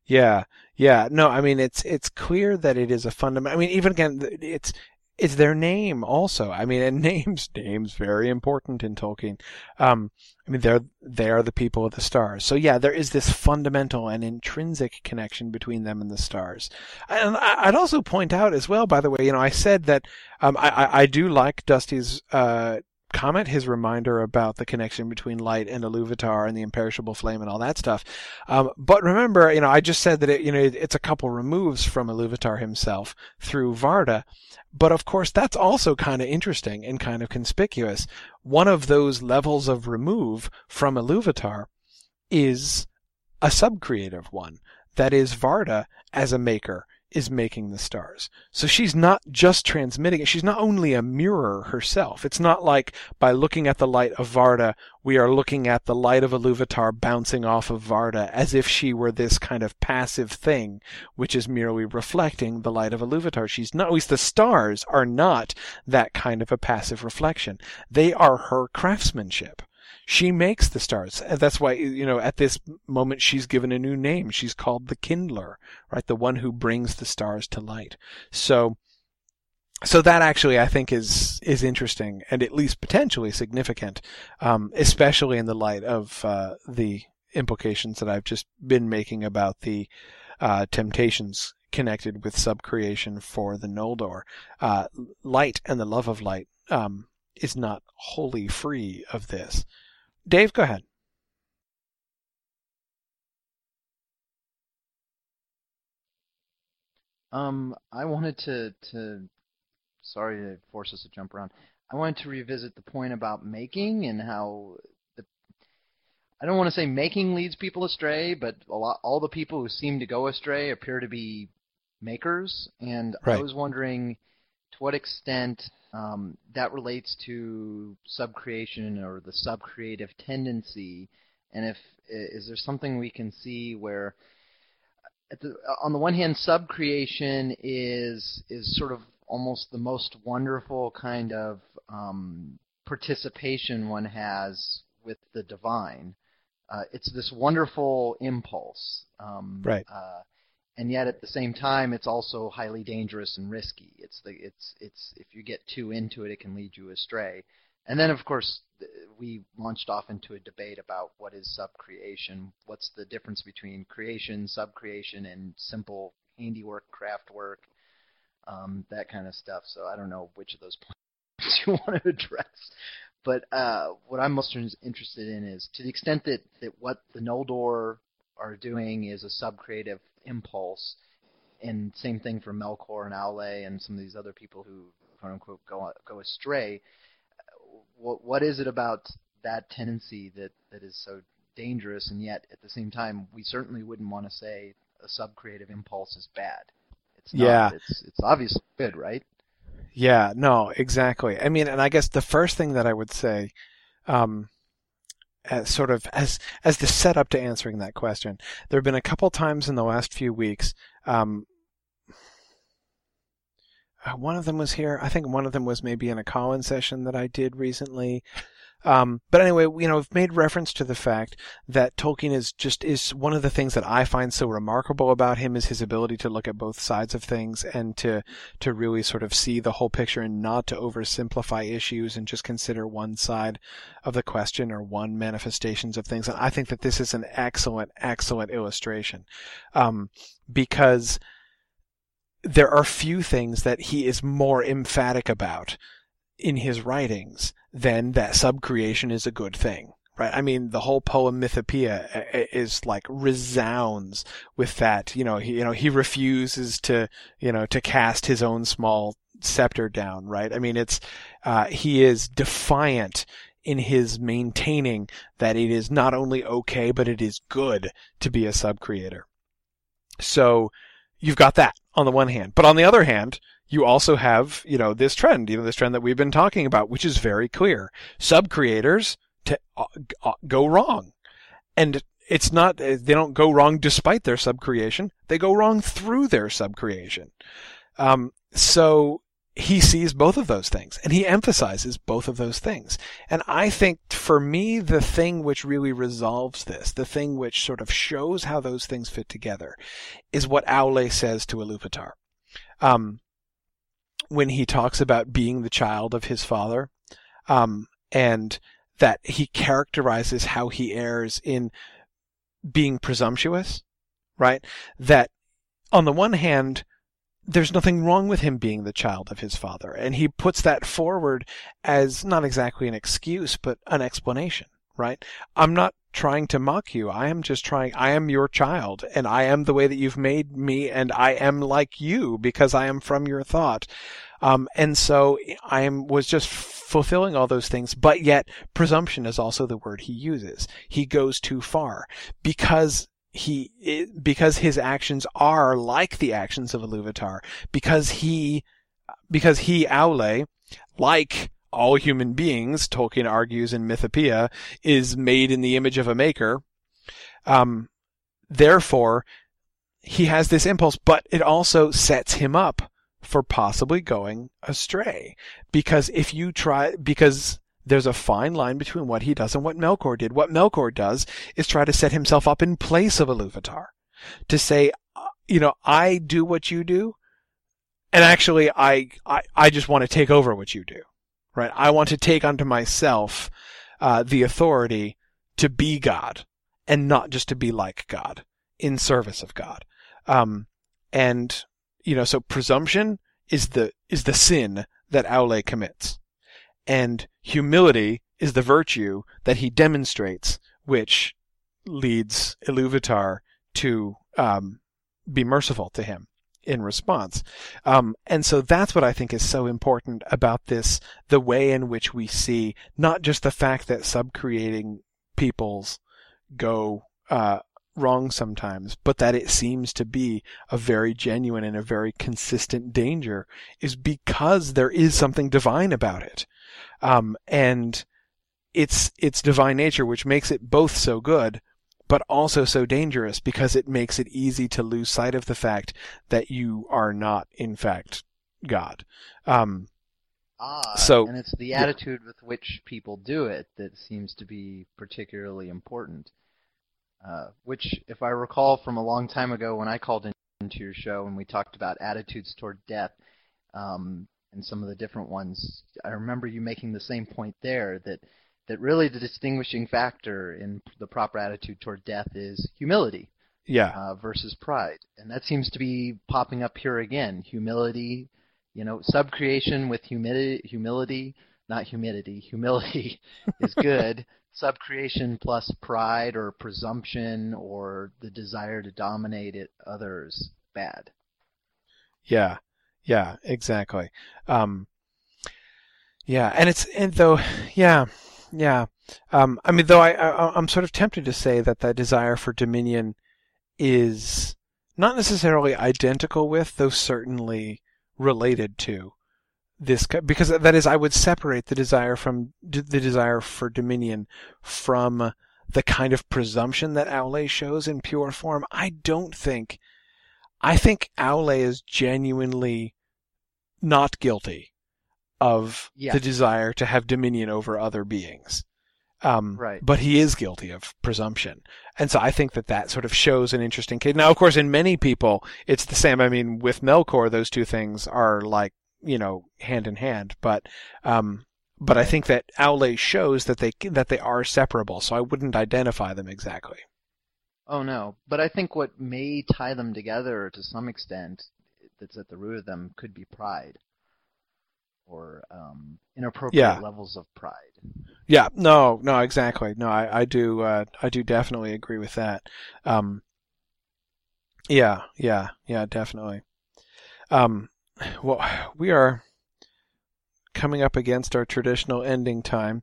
Yeah, yeah. No, I mean it's it's clear that it is a fundamental. I mean, even again, it's it's their name also. I mean, and names names very important in Tolkien. Um, I mean, they're they are the people of the stars. So yeah, there is this fundamental and intrinsic connection between them and the stars. And I'd also point out as well, by the way, you know, I said that um, I I do like Dusty's uh, comment, his reminder about the connection between light and Iluvatar and the imperishable flame and all that stuff. Um, but remember, you know, I just said that it, you know, it's a couple removes from Iluvatar himself through Varda. But of course, that's also kind of interesting and kind of conspicuous. One of those levels of remove from Iluvatar is a subcreative one. That is Varda as a maker is making the stars. So she's not just transmitting it. She's not only a mirror herself. It's not like by looking at the light of Varda, we are looking at the light of Iluvatar bouncing off of Varda as if she were this kind of passive thing, which is merely reflecting the light of Iluvatar. She's not, at least the stars are not that kind of a passive reflection. They are her craftsmanship she makes the stars. And that's why, you know, at this moment she's given a new name. She's called the Kindler, right? The one who brings the stars to light. So, so that actually I think is is interesting and at least potentially significant, um, especially in the light of uh, the implications that I've just been making about the uh, temptations connected with subcreation for the Noldor. Uh, light and the love of light um, is not wholly free of this. Dave, go ahead. Um, I wanted to to sorry to force us to jump around. I wanted to revisit the point about making and how the I don't want to say making leads people astray, but a lot all the people who seem to go astray appear to be makers, and right. I was wondering to what extent um, that relates to subcreation or the subcreative tendency, and if is there something we can see where, the, on the one hand, subcreation is is sort of almost the most wonderful kind of um, participation one has with the divine. Uh, it's this wonderful impulse. Um, right. Uh, and yet at the same time it's also highly dangerous and risky. It's the it's it's if you get too into it, it can lead you astray. And then of course we launched off into a debate about what is subcreation, what's the difference between creation, subcreation, and simple handiwork, craft work, um, that kind of stuff. So I don't know which of those points you want to address. But uh, what I'm most interested in is to the extent that, that what the Noldor are doing is a subcreative impulse. And same thing for Melkor and Aule and some of these other people who quote unquote go go astray. What what is it about that tendency that that is so dangerous and yet at the same time we certainly wouldn't want to say a subcreative impulse is bad. It's not. Yeah. It's it's obviously good, right? Yeah, no, exactly. I mean, and I guess the first thing that I would say, um, as sort of as as the setup to answering that question. There have been a couple times in the last few weeks. Um, uh, one of them was here. I think one of them was maybe in a call-in session that I did recently. Um, but anyway, you know, I've made reference to the fact that Tolkien is just is one of the things that I find so remarkable about him is his ability to look at both sides of things and to to really sort of see the whole picture and not to oversimplify issues and just consider one side of the question or one manifestations of things. And I think that this is an excellent, excellent illustration um, because there are few things that he is more emphatic about in his writings, then that subcreation is a good thing. Right. I mean, the whole poem Mythopoeia uh, uh, is like resounds with that. You know, he, you know, he refuses to, you know, to cast his own small scepter down. Right. I mean, it's, uh, he is defiant in his maintaining that it is not only okay, but it is good to be a subcreator. So you've got that on the one hand, but on the other hand, you also have, you know, this trend, you know, this trend that we've been talking about, which is very clear. Sub creators to uh, uh, go wrong. And it's not, they don't go wrong despite their sub creation. They go wrong through their sub creation. Um, so he sees both of those things and he emphasizes both of those things. And I think for me, the thing which really resolves this, the thing which sort of shows how those things fit together is what Aule says to Iluvatar. Um, when he talks about being the child of his father, um, and that he characterizes how he errs in being presumptuous, right? That on the one hand, there's nothing wrong with him being the child of his father. And he puts that forward as not exactly an excuse, but an explanation, right? I'm not trying to mock you. I am just trying, I am your child and I am the way that you've made me and I am like you because I am from your thought. Um, and so I am, was just fulfilling all those things, but yet presumption is also the word he uses. He goes too far because he because his actions are like the actions of Iluvatar because he because he Aule like all human beings Tolkien argues in Mythopoeia is made in the image of a maker um therefore he has this impulse but it also sets him up for possibly going astray because if you try because there's a fine line between what he does and what Melkor did. What Melkor does is try to set himself up in place of Iluvatar. To say, uh, you know, I do what you do, and actually I, I, I just want to take over what you do. Right? I want to take unto myself, uh, the authority to be God and not just to be like God in service of God. Um, and, you know, so presumption is the, is the sin that Aule commits. And humility is the virtue that he demonstrates, which leads Iluvatar to um, be merciful to him in response. Um, and so that's what I think is so important about this, the way in which we see not just the fact that sub-creating peoples go uh, wrong sometimes, but that it seems to be a very genuine and a very consistent danger is because there is something divine about it. Um, and it's, it's divine nature, which makes it both so good, but also so dangerous because it makes it easy to lose sight of the fact that you are not, in fact, God. Um, ah, so, and it's the attitude yeah. with which people do it that seems to be particularly important. Uh, which, if I recall from a long time ago when I called into your show and we talked about attitudes toward death, um, and some of the different ones. I remember you making the same point there that that really the distinguishing factor in the proper attitude toward death is humility. Yeah. Uh, versus pride, and that seems to be popping up here again. Humility, you know, subcreation with humility, humility, not humidity. Humility is good. subcreation plus pride or presumption or the desire to dominate it others bad. Yeah. Yeah, exactly. Um, yeah, and it's and though, yeah, yeah. Um, I mean, though I, I I'm sort of tempted to say that that desire for dominion is not necessarily identical with, though certainly related to this because that is I would separate the desire from the desire for dominion from the kind of presumption that Aule shows in pure form. I don't think I think Aule is genuinely not guilty of yeah. the desire to have dominion over other beings. Um, right. But he is guilty of presumption. And so I think that that sort of shows an interesting case. Now, of course, in many people, it's the same. I mean, with Melkor, those two things are like, you know, hand in hand. But, um, but I think that Aule shows that they, that they are separable. So I wouldn't identify them exactly. Oh no. But I think what may tie them together to some extent that's at the root of them could be pride or um, inappropriate yeah. levels of pride. Yeah, no, no, exactly. No, I, I do, uh, I do definitely agree with that. Um, yeah, yeah, yeah, definitely. Um, well, we are coming up against our traditional ending time,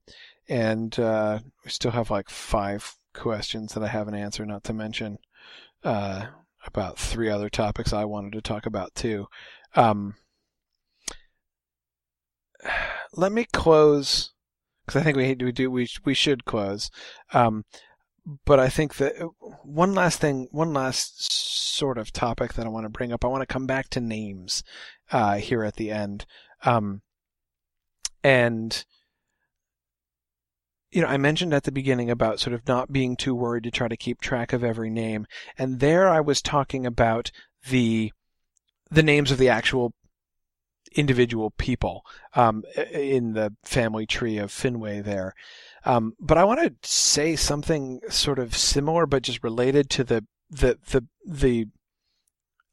and uh, we still have like five questions that I haven't answered. Not to mention uh, about three other topics I wanted to talk about too. Um, let me close because I think we we do we we should close. Um, but I think that uh, one last thing, one last sort of topic that I want to bring up. I want to come back to names uh, here at the end, um, and you know, I mentioned at the beginning about sort of not being too worried to try to keep track of every name, and there I was talking about the the names of the actual individual people um, in the family tree of Finwë there. Um, but I want to say something sort of similar, but just related to the the the the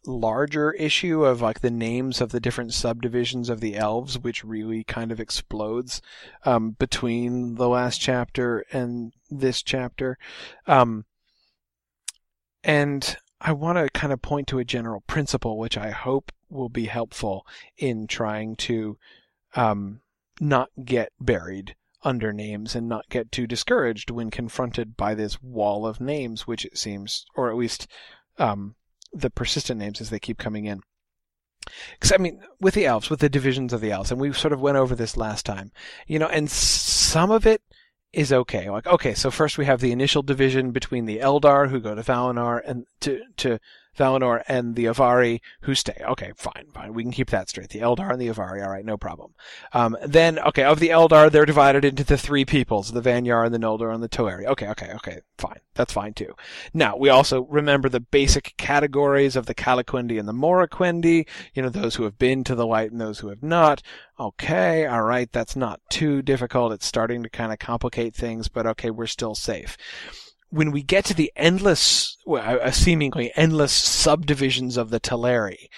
larger issue of like the names of the different subdivisions of the elves, which really kind of explodes um, between the last chapter and this chapter. Um, and I want to kind of point to a general principle, which I hope will be helpful in trying to um, not get buried under names and not get too discouraged when confronted by this wall of names, which it seems, or at least um, the persistent names as they keep coming in. Because I mean, with the elves, with the divisions of the elves, and we sort of went over this last time, you know, and some of it is okay. Like, okay, so first we have the initial division between the Eldar who go to Valinor and to to Valinor and the Avari who stay. Okay, fine, fine. We can keep that straight. The Eldar and the Avari, all right, no problem. Um, then, okay, of the Eldar, they're divided into the three peoples, the Vanyar and the Noldor and the Teleri. Okay, okay, okay, fine. That's fine too. Now, we also remember the basic categories of the Calaquendi and the Moraquendi, you know, those who have been to the light and those who have not. Okay, all right, that's not too difficult. It's starting to kind of complicate things, but okay, we're still safe when we get to the endless, well, seemingly endless subdivisions of the Teleri,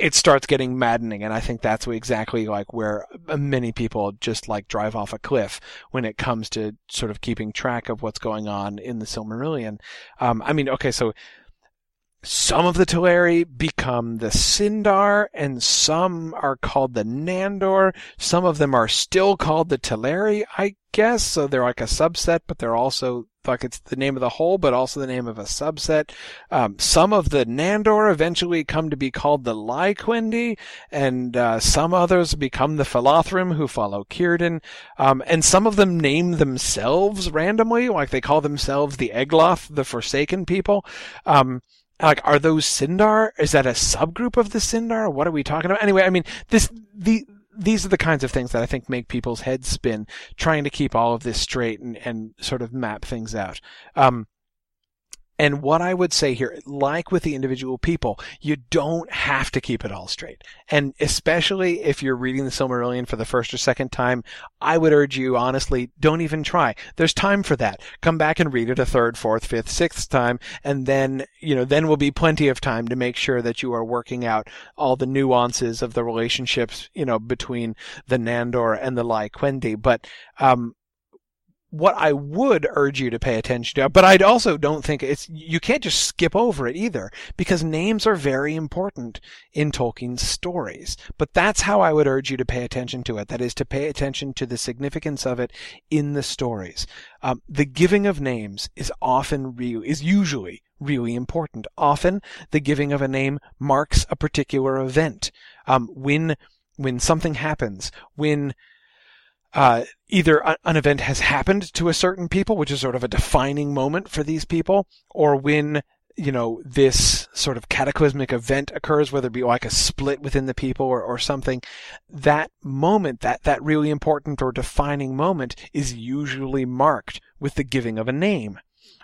it starts getting maddening, and I think that's exactly like where many people just like drive off a cliff when it comes to sort of keeping track of what's going on in the Silmarillion. Um, I mean, okay, so some of the Teleri become the Sindar, and some are called the Nandor. Some of them are still called the Teleri, I guess. So they're like a subset, but they're also like it's the name of the whole, but also the name of a subset. Um, some of the Nandor eventually come to be called the Laiquendi, and uh, some others become the Falathrim who follow Círdan. Um, and some of them name themselves randomly, like they call themselves the Eglath, the Forsaken people. Um, like are those Sindar? Is that a subgroup of the Sindar? What are we talking about? Anyway, I mean this the these are the kinds of things that I think make people's heads spin, trying to keep all of this straight and, and sort of map things out. Um, and what I would say here, like with the individual people, you don't have to keep it all straight. And especially if you're reading the Silmarillion for the first or second time, I would urge you, honestly, don't even try. There's time for that. Come back and read it a third, fourth, fifth, sixth time, and then, you know, then will be plenty of time to make sure that you are working out all the nuances of the relationships, you know, between the Nandor and the Laiquendi. But, um, what I would urge you to pay attention to, but I also don't think it's, you can't just skip over it either, because names are very important in Tolkien's stories. But that's how I would urge you to pay attention to it. That is to pay attention to the significance of it in the stories. Um, the giving of names is often real, is usually really important. Often the giving of a name marks a particular event. Um, when, when something happens, when, uh, either an event has happened to a certain people, which is sort of a defining moment for these people, or when you know this sort of cataclysmic event occurs, whether it be like a split within the people or, or something, that moment, that that really important or defining moment, is usually marked with the giving of a name.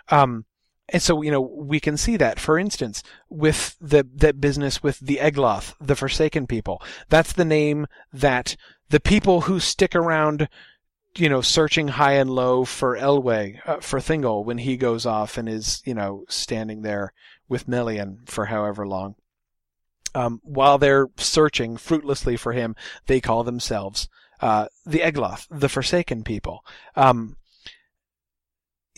Um, and so, you know, we can see that, for instance, with the, that business with the Eglath, the Forsaken people. That's the name that the people who stick around, you know, searching high and low for Elwë, uh, for Thingol when he goes off and is, you know, standing there with Melian for however long. Um, while they're searching fruitlessly for him, they call themselves uh, the Eglath, the Forsaken people. Um,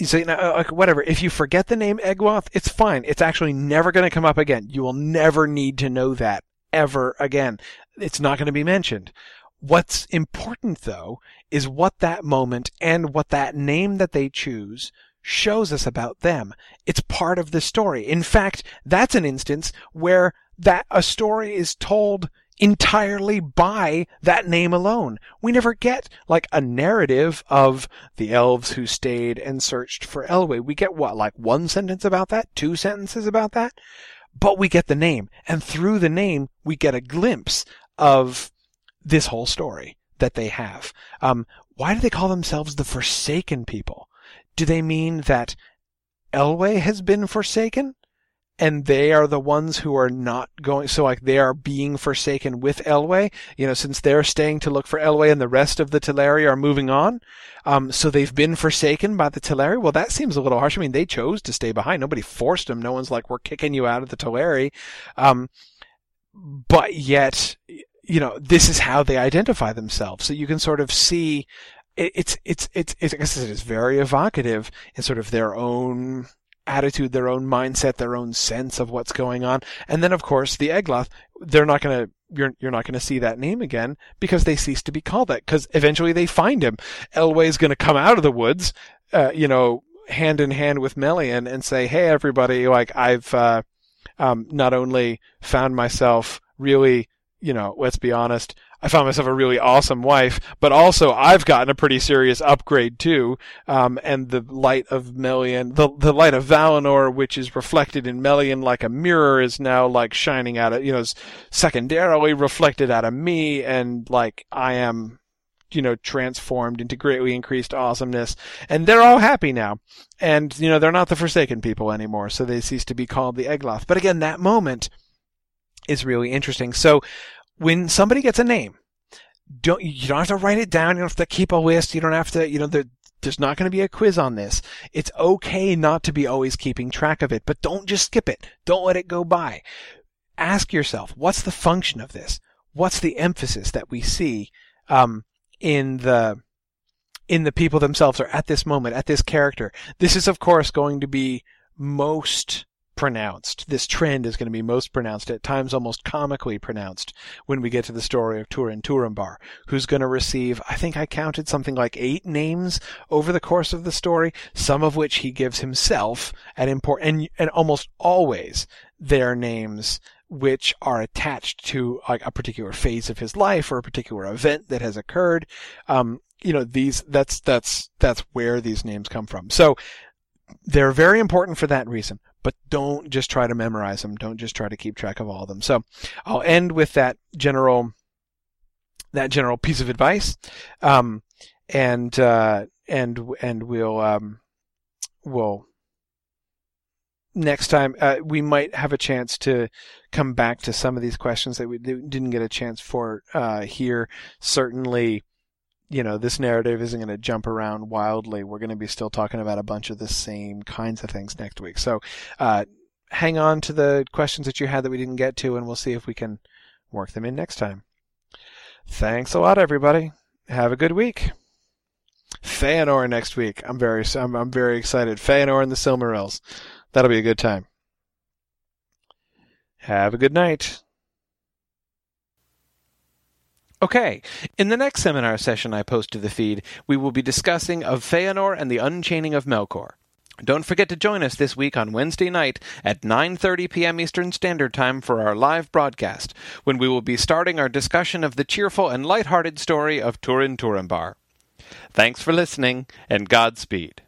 so you know, uh, like whatever. If you forget the name Eglath, it's fine. It's actually never going to come up again. You will never need to know that ever again. It's not going to be mentioned. What's important though is what that moment and what that name that they choose shows us about them. It's part of the story. In fact, that's an instance where that a story is told entirely by that name alone. We never get like a narrative of the elves who stayed and searched for Elwë. We get what, like one sentence about that? Two sentences about that? But we get the name. And through the name, we get a glimpse of this whole story that they have. Um, why do they call themselves the Forsaken People? Do they mean that Elwë has been forsaken? and they are the ones who are not going so like they are being forsaken with Elwë, you know, since they're staying to look for Elwë and the rest of the Teleri are moving on. Um, so they've been forsaken by the Teleri. Well, that seems a little harsh. I mean, they chose to stay behind. Nobody forced them. No one's like, we're kicking you out of the Teleri. Um, but yet, you know, this is how they identify themselves. So you can sort of see it's, it's, it's, it's, I guess it is very evocative in sort of their own attitude, their own mindset, their own sense of what's going on. And then, of course, the Eglath, they're not going to, you're, you're not going to see that name again because they cease to be called that because eventually they find him. Elwë is going to come out of the woods, uh, you know, hand in hand with Melian and say, Hey, everybody, like I've, uh, um, not only found myself really, you know, let's be honest, I found myself a really awesome wife, but also I've gotten a pretty serious upgrade too. Um, and the light of Melian, the, the light of Valinor, which is reflected in Melian like a mirror, is now like shining out of, you know, secondarily reflected out of me. And like I am, you know, transformed into greatly increased awesomeness. And they're all happy now. And, you know, they're not the Forsaken people anymore. So they cease to be called the Eglath. But again, that moment is really interesting. So when somebody gets a name, don't you don't have to write it down. You don't have to keep a list. You don't have to. You know, there, there's not going to be a quiz on this. It's okay not to be always keeping track of it, but don't just skip it. Don't let it go by. Ask yourself, what's the function of this? What's the emphasis that we see um, in the in the people themselves or at this moment, at this character? This is, of course, going to be most pronounced. This trend is going to be most pronounced, at times almost comically pronounced, when we get to the story of Turin Turambar, who's going to receive, I think I counted something like eight names over the course of the story, some of which he gives himself at import, and, and almost always their names which are attached to like a particular phase of his life or a particular event that has occurred. Um, you know, these, that's, that's, that's where these names come from. So, they're very important for that reason but don't just try to memorize them. Don't just try to keep track of all of them. So I'll end with that general, that general piece of advice. Um, and, uh, and, and we'll, um, we'll, next time uh, we might have a chance to come back to some of these questions that we didn't get a chance for uh, here. Certainly, you know, this narrative isn't going to jump around wildly. We're going to be still talking about a bunch of the same kinds of things next week. So, uh, hang on to the questions that you had that we didn't get to, and we'll see if we can work them in next time. Thanks a lot, everybody. Have a good week. Feanor next week. I'm very, I'm, I'm very excited. Feanor and the Silmarils. That'll be a good time. Have a good night. Okay, in the next seminar session I post to the feed, we will be discussing of Feanor and the Unchaining of Melkor. Don't forget to join us this week on Wednesday night at 9:30 p.m. Eastern Standard Time for our live broadcast, when we will be starting our discussion of the cheerful and light-hearted story of Turin Turambar. Thanks for listening, and Godspeed.